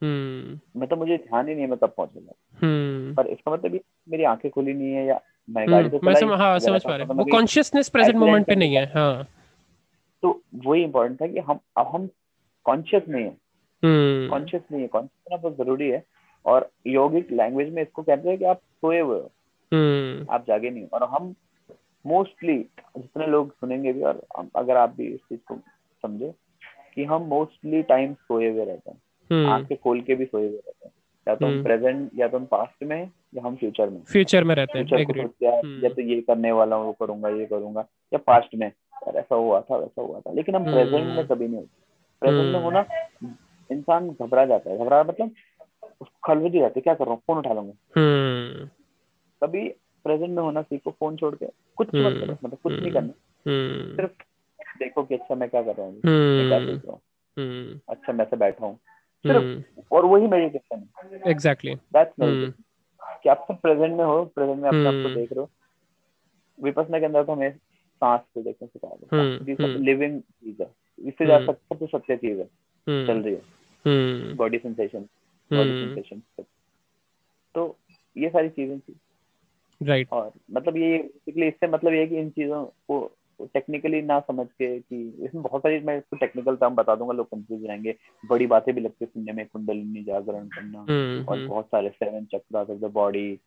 हम्म। मैं तो मुझे ध्यान ही नहीं है मैं कब पहुँच गया पर इसका मतलब मेरी आँखें खुली नहीं है या मैं गाड़ी तो मैं समझ हाँ समझ पा रहे वो कॉन्शियसनेस प्रेजेंट मोमेंट पे नहीं है हाँ। तो वही इम्पोर्टेंट था कि हम अब हम कॉन्शियस नहीं है। कॉन्शियस हम्म। नहीं है। कॉन्शियस होना बहुत ज़रूरी है। और योगिक लैंग्वेज में इसको कहते हैं कि आप सोए हुए हो। हम्म। आप जागे नहीं और हम मोस्टली जितने लोग सुनेंगे भी और अगर आप भी इस चीज़ को समझे कि हम मोस्टली टाइम सोए हुए रहते हैं। हम्म। आँखें खोल के भी सोए हुए रहते हैं। या तो हम प्रेजेंट या तो हम पास्ट में या हम फ्यूचर में फ्यूचर में रहते हैं। या तो ये करने वाला हूँ वो करूँगा ये करूँगा या पास्ट में। ऐसा हुआ था वैसा हुआ था। लेकिन हम प्रेजेंट में कभी नहीं होते। प्रेजेंट में होना इंसान घबरा जाता है। घबरा मतलब उसको खलबली जाती है। क्या कर रहा हूँ? फ़ोन उठा लूँगा। हम्म। कभी प्रेजेंट में होना सीखो फ़ोन छोड़ के। कुछ मत करो हम्म। मतलब कुछ नहीं करना। हम्म। सिर्फ़ देखो कि अच्छा मैं क्या कर रहा हूँ। क्या देख रहा हूँ। अच्छा मैं से बैठा हूँ। सिर्फ़ और वही मेडिटेशन है। एग्जैक्टली दैट्स कि आप सब प्रेजेंट में हो प्रेजेंट में अपने आप को देख रहे हो। विपसना के अंदर तो हमें सांस को देखने सिखा दो लिविंग चीज़। है इससे ज़्यादा सबसे सत्य चीज़ है। चल रही है। बॉडी सेंसेशन बॉडी सेंसेशन तो ये सारी चीज़ें थी। राइट और मतलब ये बेसिकली इससे मतलब ये है कि इन चीज़ों को टेक्निकली ना समझ के कि इसमें बहुत सारी मैं इसको टेक्निकल टर्म बता दूँगा लोग कंफ्यूज रहेंगे बड़ी बातें भी लगती है सुनने में कुंडलिनी जागरण करना हम्म, और हम्म। बहुत सारे सेवन चक्र ऑफ़ द बॉडी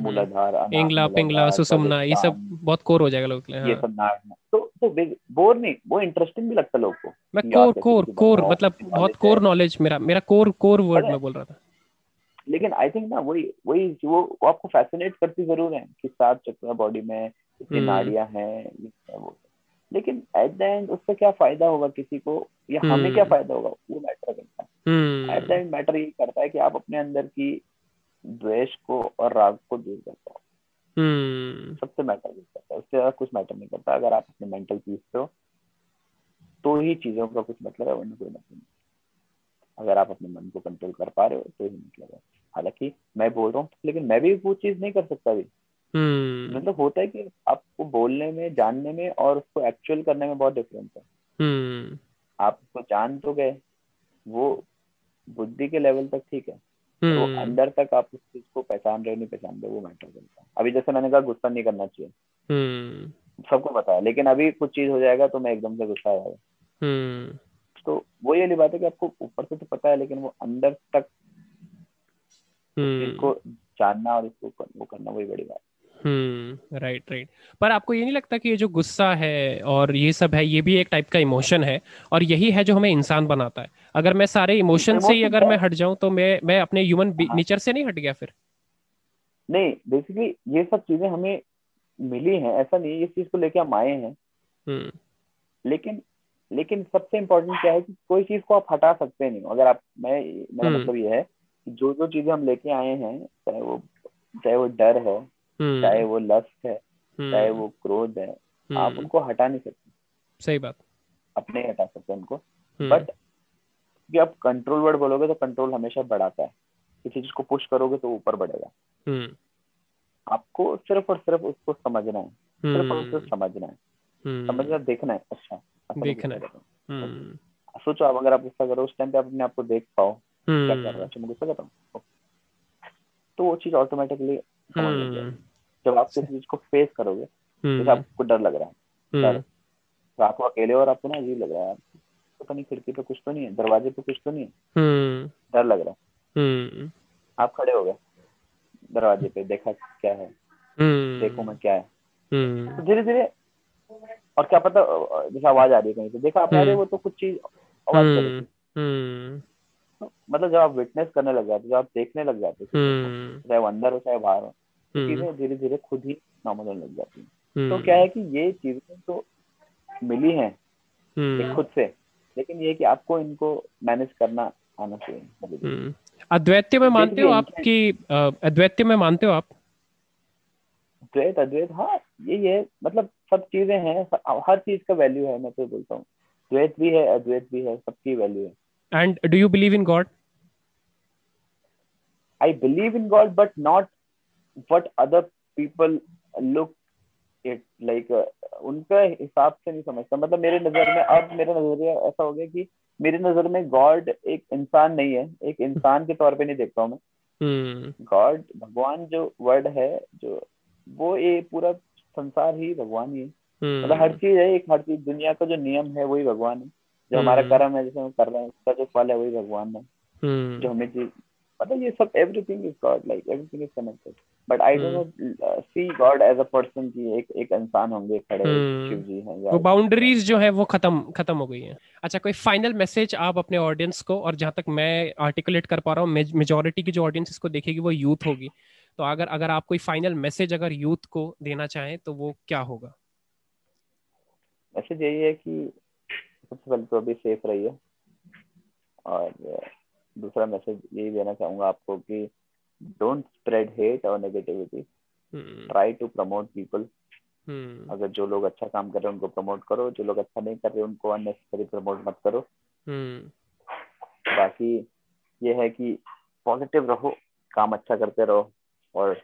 मूलाधार पिंगला सुसुमना ये सब बहुत कोर हो जाएगा लोग ये सब नाड़ना तो तो बोर नहीं वो इंटरेस्टिंग भी लगता लोग को मैं कोर कोर कोर मतलब बहुत कोर नॉलेज मेरा मेरा कोर कोर वर्ड में बोल रहा था। लेकिन आई थिंक ना वही वही वो आपको फैसिनेट करती ज़रूर है कि सात चक्र बॉडी में कितनी हम्म। नाड़ियाँ हैं वो। लेकिन एट द एंड उससे क्या फ़ायदा होगा किसी को? या हमें क्या हम्म। फ़ायदा होगा? वो मैटर करता है। एट द एंड मैटर ये करता है कि आप अपने अंदर की द्वेष को और राग को दूर कर पाओ। हम्म। सबसे मैटर नहीं करता है। उससे ज़्यादा कुछ मैटर नहीं करता। अगर आप अपने मेंटल पीस पे हो तो ही चीज़ों का कुछ मतलब है वरना कोई मतलब नहीं। अगर आप अपने मन को कंट्रोल कर पा रहे हो तो ही मतलब है। हालाँकि मैं बोल रहा हूँ लेकिन मैं भी वो चीज़ नहीं कर सकता अभी. मतलब होता है कि आपको बोलने में जानने में और उसको एक्चुअल करने में बहुत डिफरेंस है hmm. आप उसको जान तो गए वो बुद्धि के लेवल तक ठीक है. तो अंदर तक आप उस चीज़ को पहचान रहे नहीं पहचान रहे वो मैटर करता है अभी जैसे मैंने कहा गुस्सा नहीं करना चाहिए. सबको पता है लेकिन अभी कुछ चीज़ हो जाएगा तो मैं एकदम से गुस्सा आ जाएगा. तो वो ये बात है कि आपको ऊपर से तो पता है लेकिन वो अंदर तक इसको हम्म। जानना और इसको वो करना वही बड़ी बात हम्म राइट राइट पर आपको ये नहीं लगता कि ये जो गुस्सा है और ये सब है ये भी एक टाइप का इमोशन है और यही है जो हमें इंसान बनाता है अगर मैं सारे इमोशन से ही अगर मैं हट जाऊँ तो मैं मैं अपने ह्यूमन हाँ। नेचर से नहीं हट गया फिर नहीं बेसिकली ये सब चीज़ें हमें मिली हैं ऐसा नहीं इस चीज़ को लेके हम आए हैं हम्म। लेकिन लेकिन सबसे इम्पोर्टेंट क्या है कि कोई चीज़ को आप हटा सकते नहीं अगर आप मैं मेरा हम्म। मतलब ये है जो जो चीज़ें हम लेके आए हैं चाहे वो चाहे वो डर है। चाहे वो लस्ट है हम्म। चाहे वो क्रोध है आप हम्म। उनको हटा नहीं सकते। सही बात। अपने हटा सकते उनको। बट कि आप कंट्रोल वर्ड बोलोगे तो कंट्रोल हमेशा बढ़ाता है। किसी चीज़ को पुश करोगे तो ऊपर बढ़ेगा। आपको सिर्फ़ और सिर्फ़ उसको समझना है। सिर्फ़ और सिर्फ़ समझना है। समझना देखना है। अच्छा देखना है। सोचो आप अगर आप गुस्सा करो उस टाइम पे आप अपने आप को देख पाओ। क्या कर रहा है? मैं गुस्सा कर रहा हूँ तो वो चीज़ ऑटोमेटिकली हम्म। जब आप किसी चीज़ को फेस करोगे हम्म। जैसे आपको डर लग रहा है डर। तो आपको अकेले और आपको ना अजीब लग रहा है। पता नहीं खिड़की पे कुछ तो नहीं है दरवाजे पे कुछ तो नहीं है। हम्म। डर लग रहा है। आप खड़े हो गए दरवाजे पे देखा क्या है देखो मैं क्या है। तो धीरे धीरे और क्या पता जैसे आवाज़ आ रही है कहीं से देखा आपने वो तो कुछ चीज़ आवाज़ मतलब जब आप विटनेस करने लग जाते जब आप देखने लग जाते हम्म। चाहे वो अंदर हो चाहे बाहर हो तो हम्म। चीज़ें धीरे धीरे खुद ही नॉर्मल होने लग जाती है। तो क्या है कि ये चीज़ें तो मिली हैं हम्म। खुद से लेकिन ये कि आपको इनको मैनेज करना आना चाहिए। अद्वैत में मानते हो आप कि अद्वैत में मानते हो आप? अद्वैत अद्वैत हाँ यही है मतलब सब चीज़ें हैं हर चीज़ का वैल्यू है मैं तो बोलता हूँ। द्वैत भी है अद्वैत भी है सबकी वैल्यू है। And do you believe in God? I believe in God, but not what other people look it like. Uh, उनका हिसाब से नहीं समझता मतलब मेरे नज़र में अब मेरा नज़रिया ऐसा हो गया कि मेरी नज़र में गॉड एक इंसान नहीं है एक इंसान के तौर पे नहीं देखता हूँ मैं गॉड hmm. भगवान जो वर्ड है जो वो ये पूरा संसार ही भगवान ही है hmm. मतलब हर चीज़ है एक हर चीज़ दुनिया का जो नियम है वही भगवान है जो हमारा हम्म। कर्म है जैसे हम कर रहे हैं उसका जो फल है वही भगवान है। हम्म। जो हमें चीज़ मतलब ये सब everything is God like everything is connected but I don't know see God as a person की एक एक इंसान होंगे खड़े हम्म। शिव जी हैं वो बाउंड्रीज जो है वो खत्म खत्म हो गई है। अच्छा कोई फाइनल मैसेज आप अपने ऑडियंस को और जहाँ तक मैं आर्टिकुलेट कर पा रहा हूँ मेजोरिटी की जो ऑडियंस इसको देखेगी वो यूथ होगी। तो अगर अगर आप कोई फाइनल मैसेज अगर यूथ को देना चाहें तो वो क्या होगा? मैसेज यही है कि सबसे पहले तो अभी सेफ़ रहिए। और दूसरा मैसेज यही देना चाहूँगा आपको कि डोंट स्प्रेड हेट और negativity try to promote people अगर जो लोग अच्छा काम कर रहे हैं उनको प्रमोट करो जो लोग अच्छा नहीं कर रहे उनको अननेसेसरी प्रमोट मत करो। hmm. बाकी ये है कि पॉजिटिव रहो काम अच्छा करते रहो और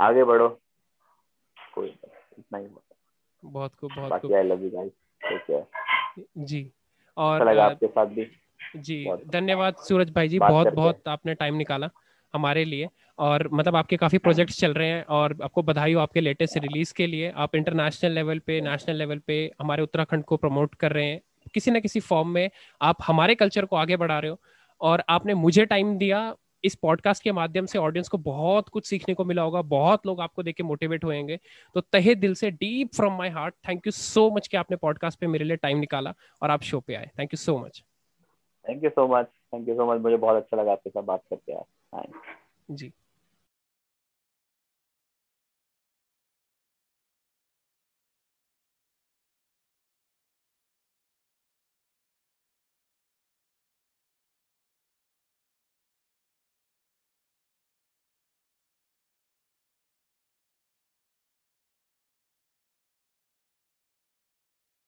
आगे बढ़ो। कोई इतना ही बहुत खूब बहुत बाकी I love you guys take care जी। और आपके साथ भी। जी धन्यवाद सूरज भाई जी बहुत बहुत आपने टाइम निकाला हमारे लिए और मतलब आपके काफ़ी प्रोजेक्ट्स चल रहे हैं और आपको बधाई हो आपके लेटेस्ट रिलीज़ के लिए। आप इंटरनेशनल लेवल पे नेशनल लेवल पे हमारे उत्तराखंड को प्रमोट कर रहे हैं। किसी ना किसी फॉर्म में आप हमारे कल्चर को आगे बढ़ा रहे हो और आपने मुझे टाइम दिया इस पॉडकास्ट के माध्यम से ऑडियंस को बहुत कुछ सीखने को मिला होगा बहुत लोग आपको देख के मोटिवेट होएँगे तो तहे दिल से deep from my heart thank you so much कि आपने पॉडकास्ट पे मेरे लिए टाइम निकाला और आप शो पे आए। Thank you so much thank you so much thank you so much मुझे बहुत अच्छा लगा आपके साथ बात करके यार जी।